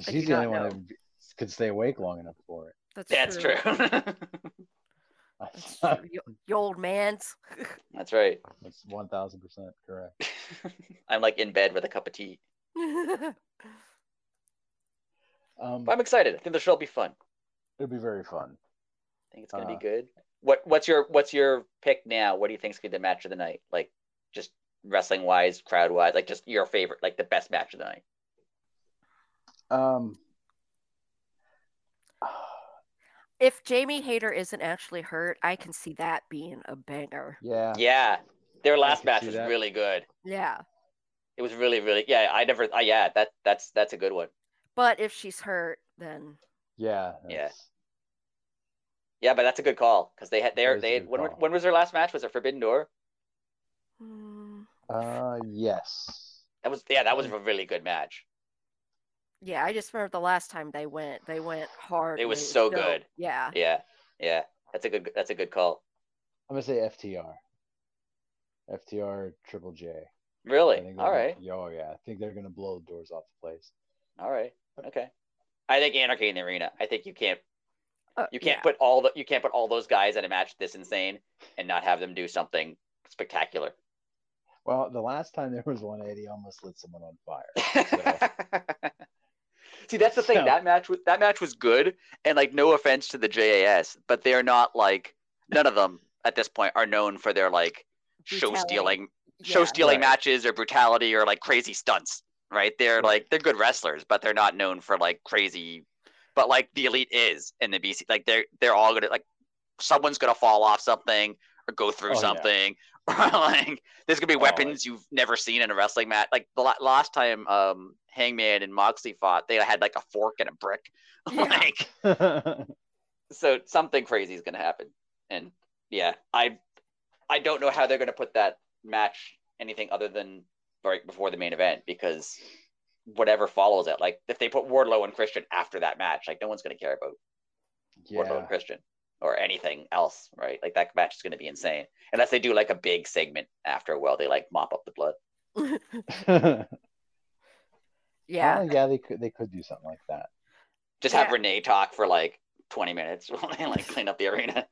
She's the only not one know. that could stay awake long enough for it. that's, That's true. true. <laughs> That's <laughs> true. You, you old man's. <laughs> That's right. That's one thousand percent correct. <laughs> I'm like in bed with a cup of tea. Um, But I'm excited. I think the show will be fun. it'll be very fun. I think it's gonna Uh, be good. What what's your what's your pick now? What do you think's gonna be the match of the night? Like just wrestling wise, crowd wise, like just your favorite, like the best match of the night. Um, if Jamie Hayter isn't actually hurt, I can see that being a banger. yeah, Yeah. Their last match see was that. really good. Yeah, It was really, really yeah, I never uh, yeah, that that's that's a good one. but if she's hurt, then yeah, Yeah. that's- Yeah, but that's a good call because they had That their they good when, when was their last match? Was it Forbidden Door? mm, Uh, yes. That was yeah, that was a really good match. Yeah, I just remember the last time they went, they went hard. It was so good. Yeah, Yeah, yeah, that's a good that's a good call. I'm gonna say FTR. FTR Triple J. Really? All right. All gonna- Oh yeah, I think they're gonna blow the doors off the place. all right, okay. I think Anarchy in the Arena. I think you can't Uh, You can't yeah. put all the you can't put all those guys in a match this insane and not have them do something spectacular. Well, the last time there was one, Eddie almost lit someone on fire. <laughs> So, See, that's the thing. So- That match was that match was good, and like no offense to the JAS, but they're not like none of them at this point are known for their like show Brutality. stealing show Yeah. stealing Right. matches or brutality or like crazy stunts. Right? They're mm-hmm. like they're good wrestlers, but they're not known for like crazy. But like the elite is in the BC, like they're they're all gonna like someone's gonna fall off something or go through Oh, something. Or <laughs> like there's gonna be Oh, weapons you've never seen in a wrestling match. Like the last time um Hangman and Moxley fought, they had like a fork and a brick. <laughs> Yeah. like so something crazy is gonna happen. And yeah, I I don't know how they're gonna put that match anything other than right before the main event because whatever follows it, like if they put Wardlow and Christian after that match, like no one's gonna care about Wardlow and Christian or anything else, right? Like that match is gonna be insane. Unless they do like a big segment after a while they like mop up the blood. <laughs> <laughs> yeah. Oh, yeah, they could they could do something like that. Just have Renee talk for like 20 minutes <laughs> while they like clean up the arena.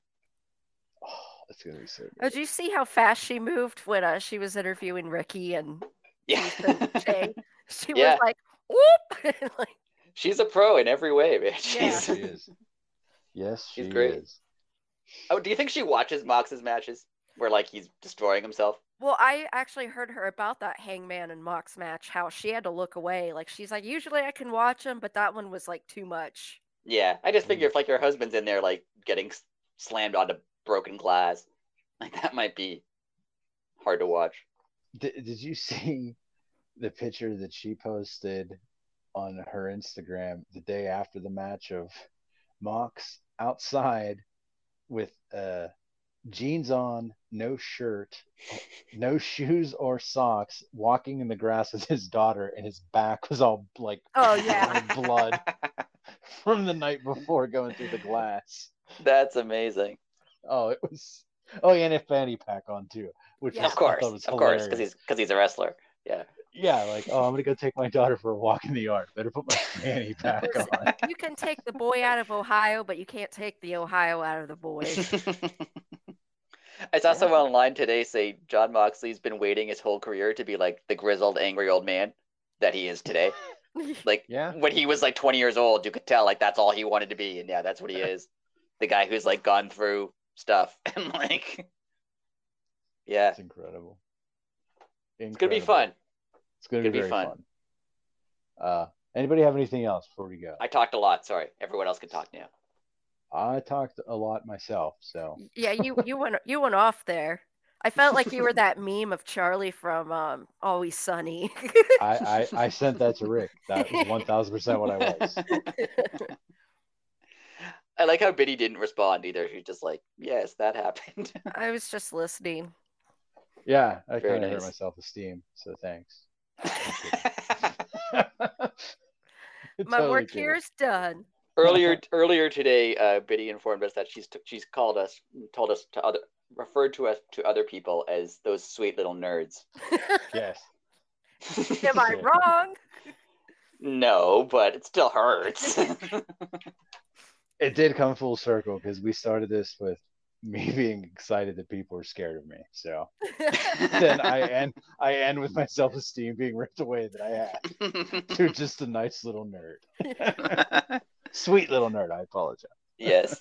Oh, it's gonna be so Oh, did you see how fast she moved when uh, she was interviewing Ricky and Yeah. Jay. She Yeah. was like, whoop! like, She's a pro in every way, man. She's, Yes, she is. Yes, she She's great. is. Oh, do you think she watches Mox's matches where like he's destroying himself? well, I actually heard her about that Hangman and Mox match. How she had to look away. Like she's like, usually I can watch them, but that one was like too much. Yeah, I just Mm. figure if like your husband's in there like getting slammed onto broken glass, <laughs> like that might be hard to watch. Did, did you see the picture that she posted on her Instagram the day after the match of Mox outside with uh, jeans on, no shirt, no <laughs> shoes or socks, walking in the grass with his daughter, and his back was all like Oh, yeah. blood <laughs> from the night before going through the glass. That's amazing. Oh, it was. Oh, yeah, and a fanny pack on too, which Yeah. was, Of course, I thought was of course, because he's because he's a wrestler. Yeah. Yeah, like, oh, I'm gonna go take my daughter for a walk in the yard. Better put my fanny pack Listen, on. <laughs> You can take the boy out of Ohio, but you can't take the Ohio out of the boy. I saw someone online today say Jon Moxley's been waiting his whole career to be like the grizzled, angry old man that he is today. <laughs> Like Yeah. when he was like 20 years old, you could tell like that's all he wanted to be, and yeah, that's what he <laughs> is. The guy who's like gone through stuff and like, yeah, It's incredible. it's gonna be fun. It's gonna, Gonna be be very fun. fun. Uh, anybody have anything else before we go? I talked a lot. Sorry, everyone else can talk now. I talked a lot myself, so yeah, you you went you went off there. I felt like you were that meme of Charlie from um, Always Sunny. I, I I sent that to Rick. That was one thousand percent what I was. <laughs> I like how Biddy didn't respond either. She's just like, yes, that happened. I was just listening. Yeah, I kind of nice. hurt my self esteem, so thanks. <laughs> My Totally work kidding. here is done. earlier earlier today, uh, Biddy informed us that she's she's called us, told us to other referred to us to other people as those sweet little nerds. <laughs> Yes. Am I wrong? no, but it still hurts. <laughs> It did come full circle because we started this with me being excited that people are scared of me. So <laughs> then I end I end with my self esteem being ripped away that I had to <laughs> just a nice little nerd. <laughs> Sweet little nerd, I apologize. yes,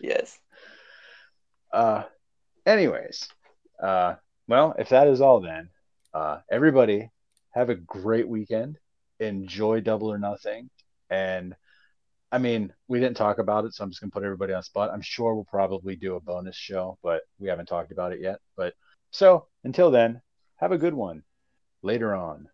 yes. Uh anyways, uh well, if that is all then, uh everybody have a great weekend. Enjoy double or nothing. And I mean, we didn't talk about it, so I'm just gonna put everybody on spot. I'm sure we'll probably do a bonus show, but we haven't talked about it yet. But so until then, have a good one. Later on.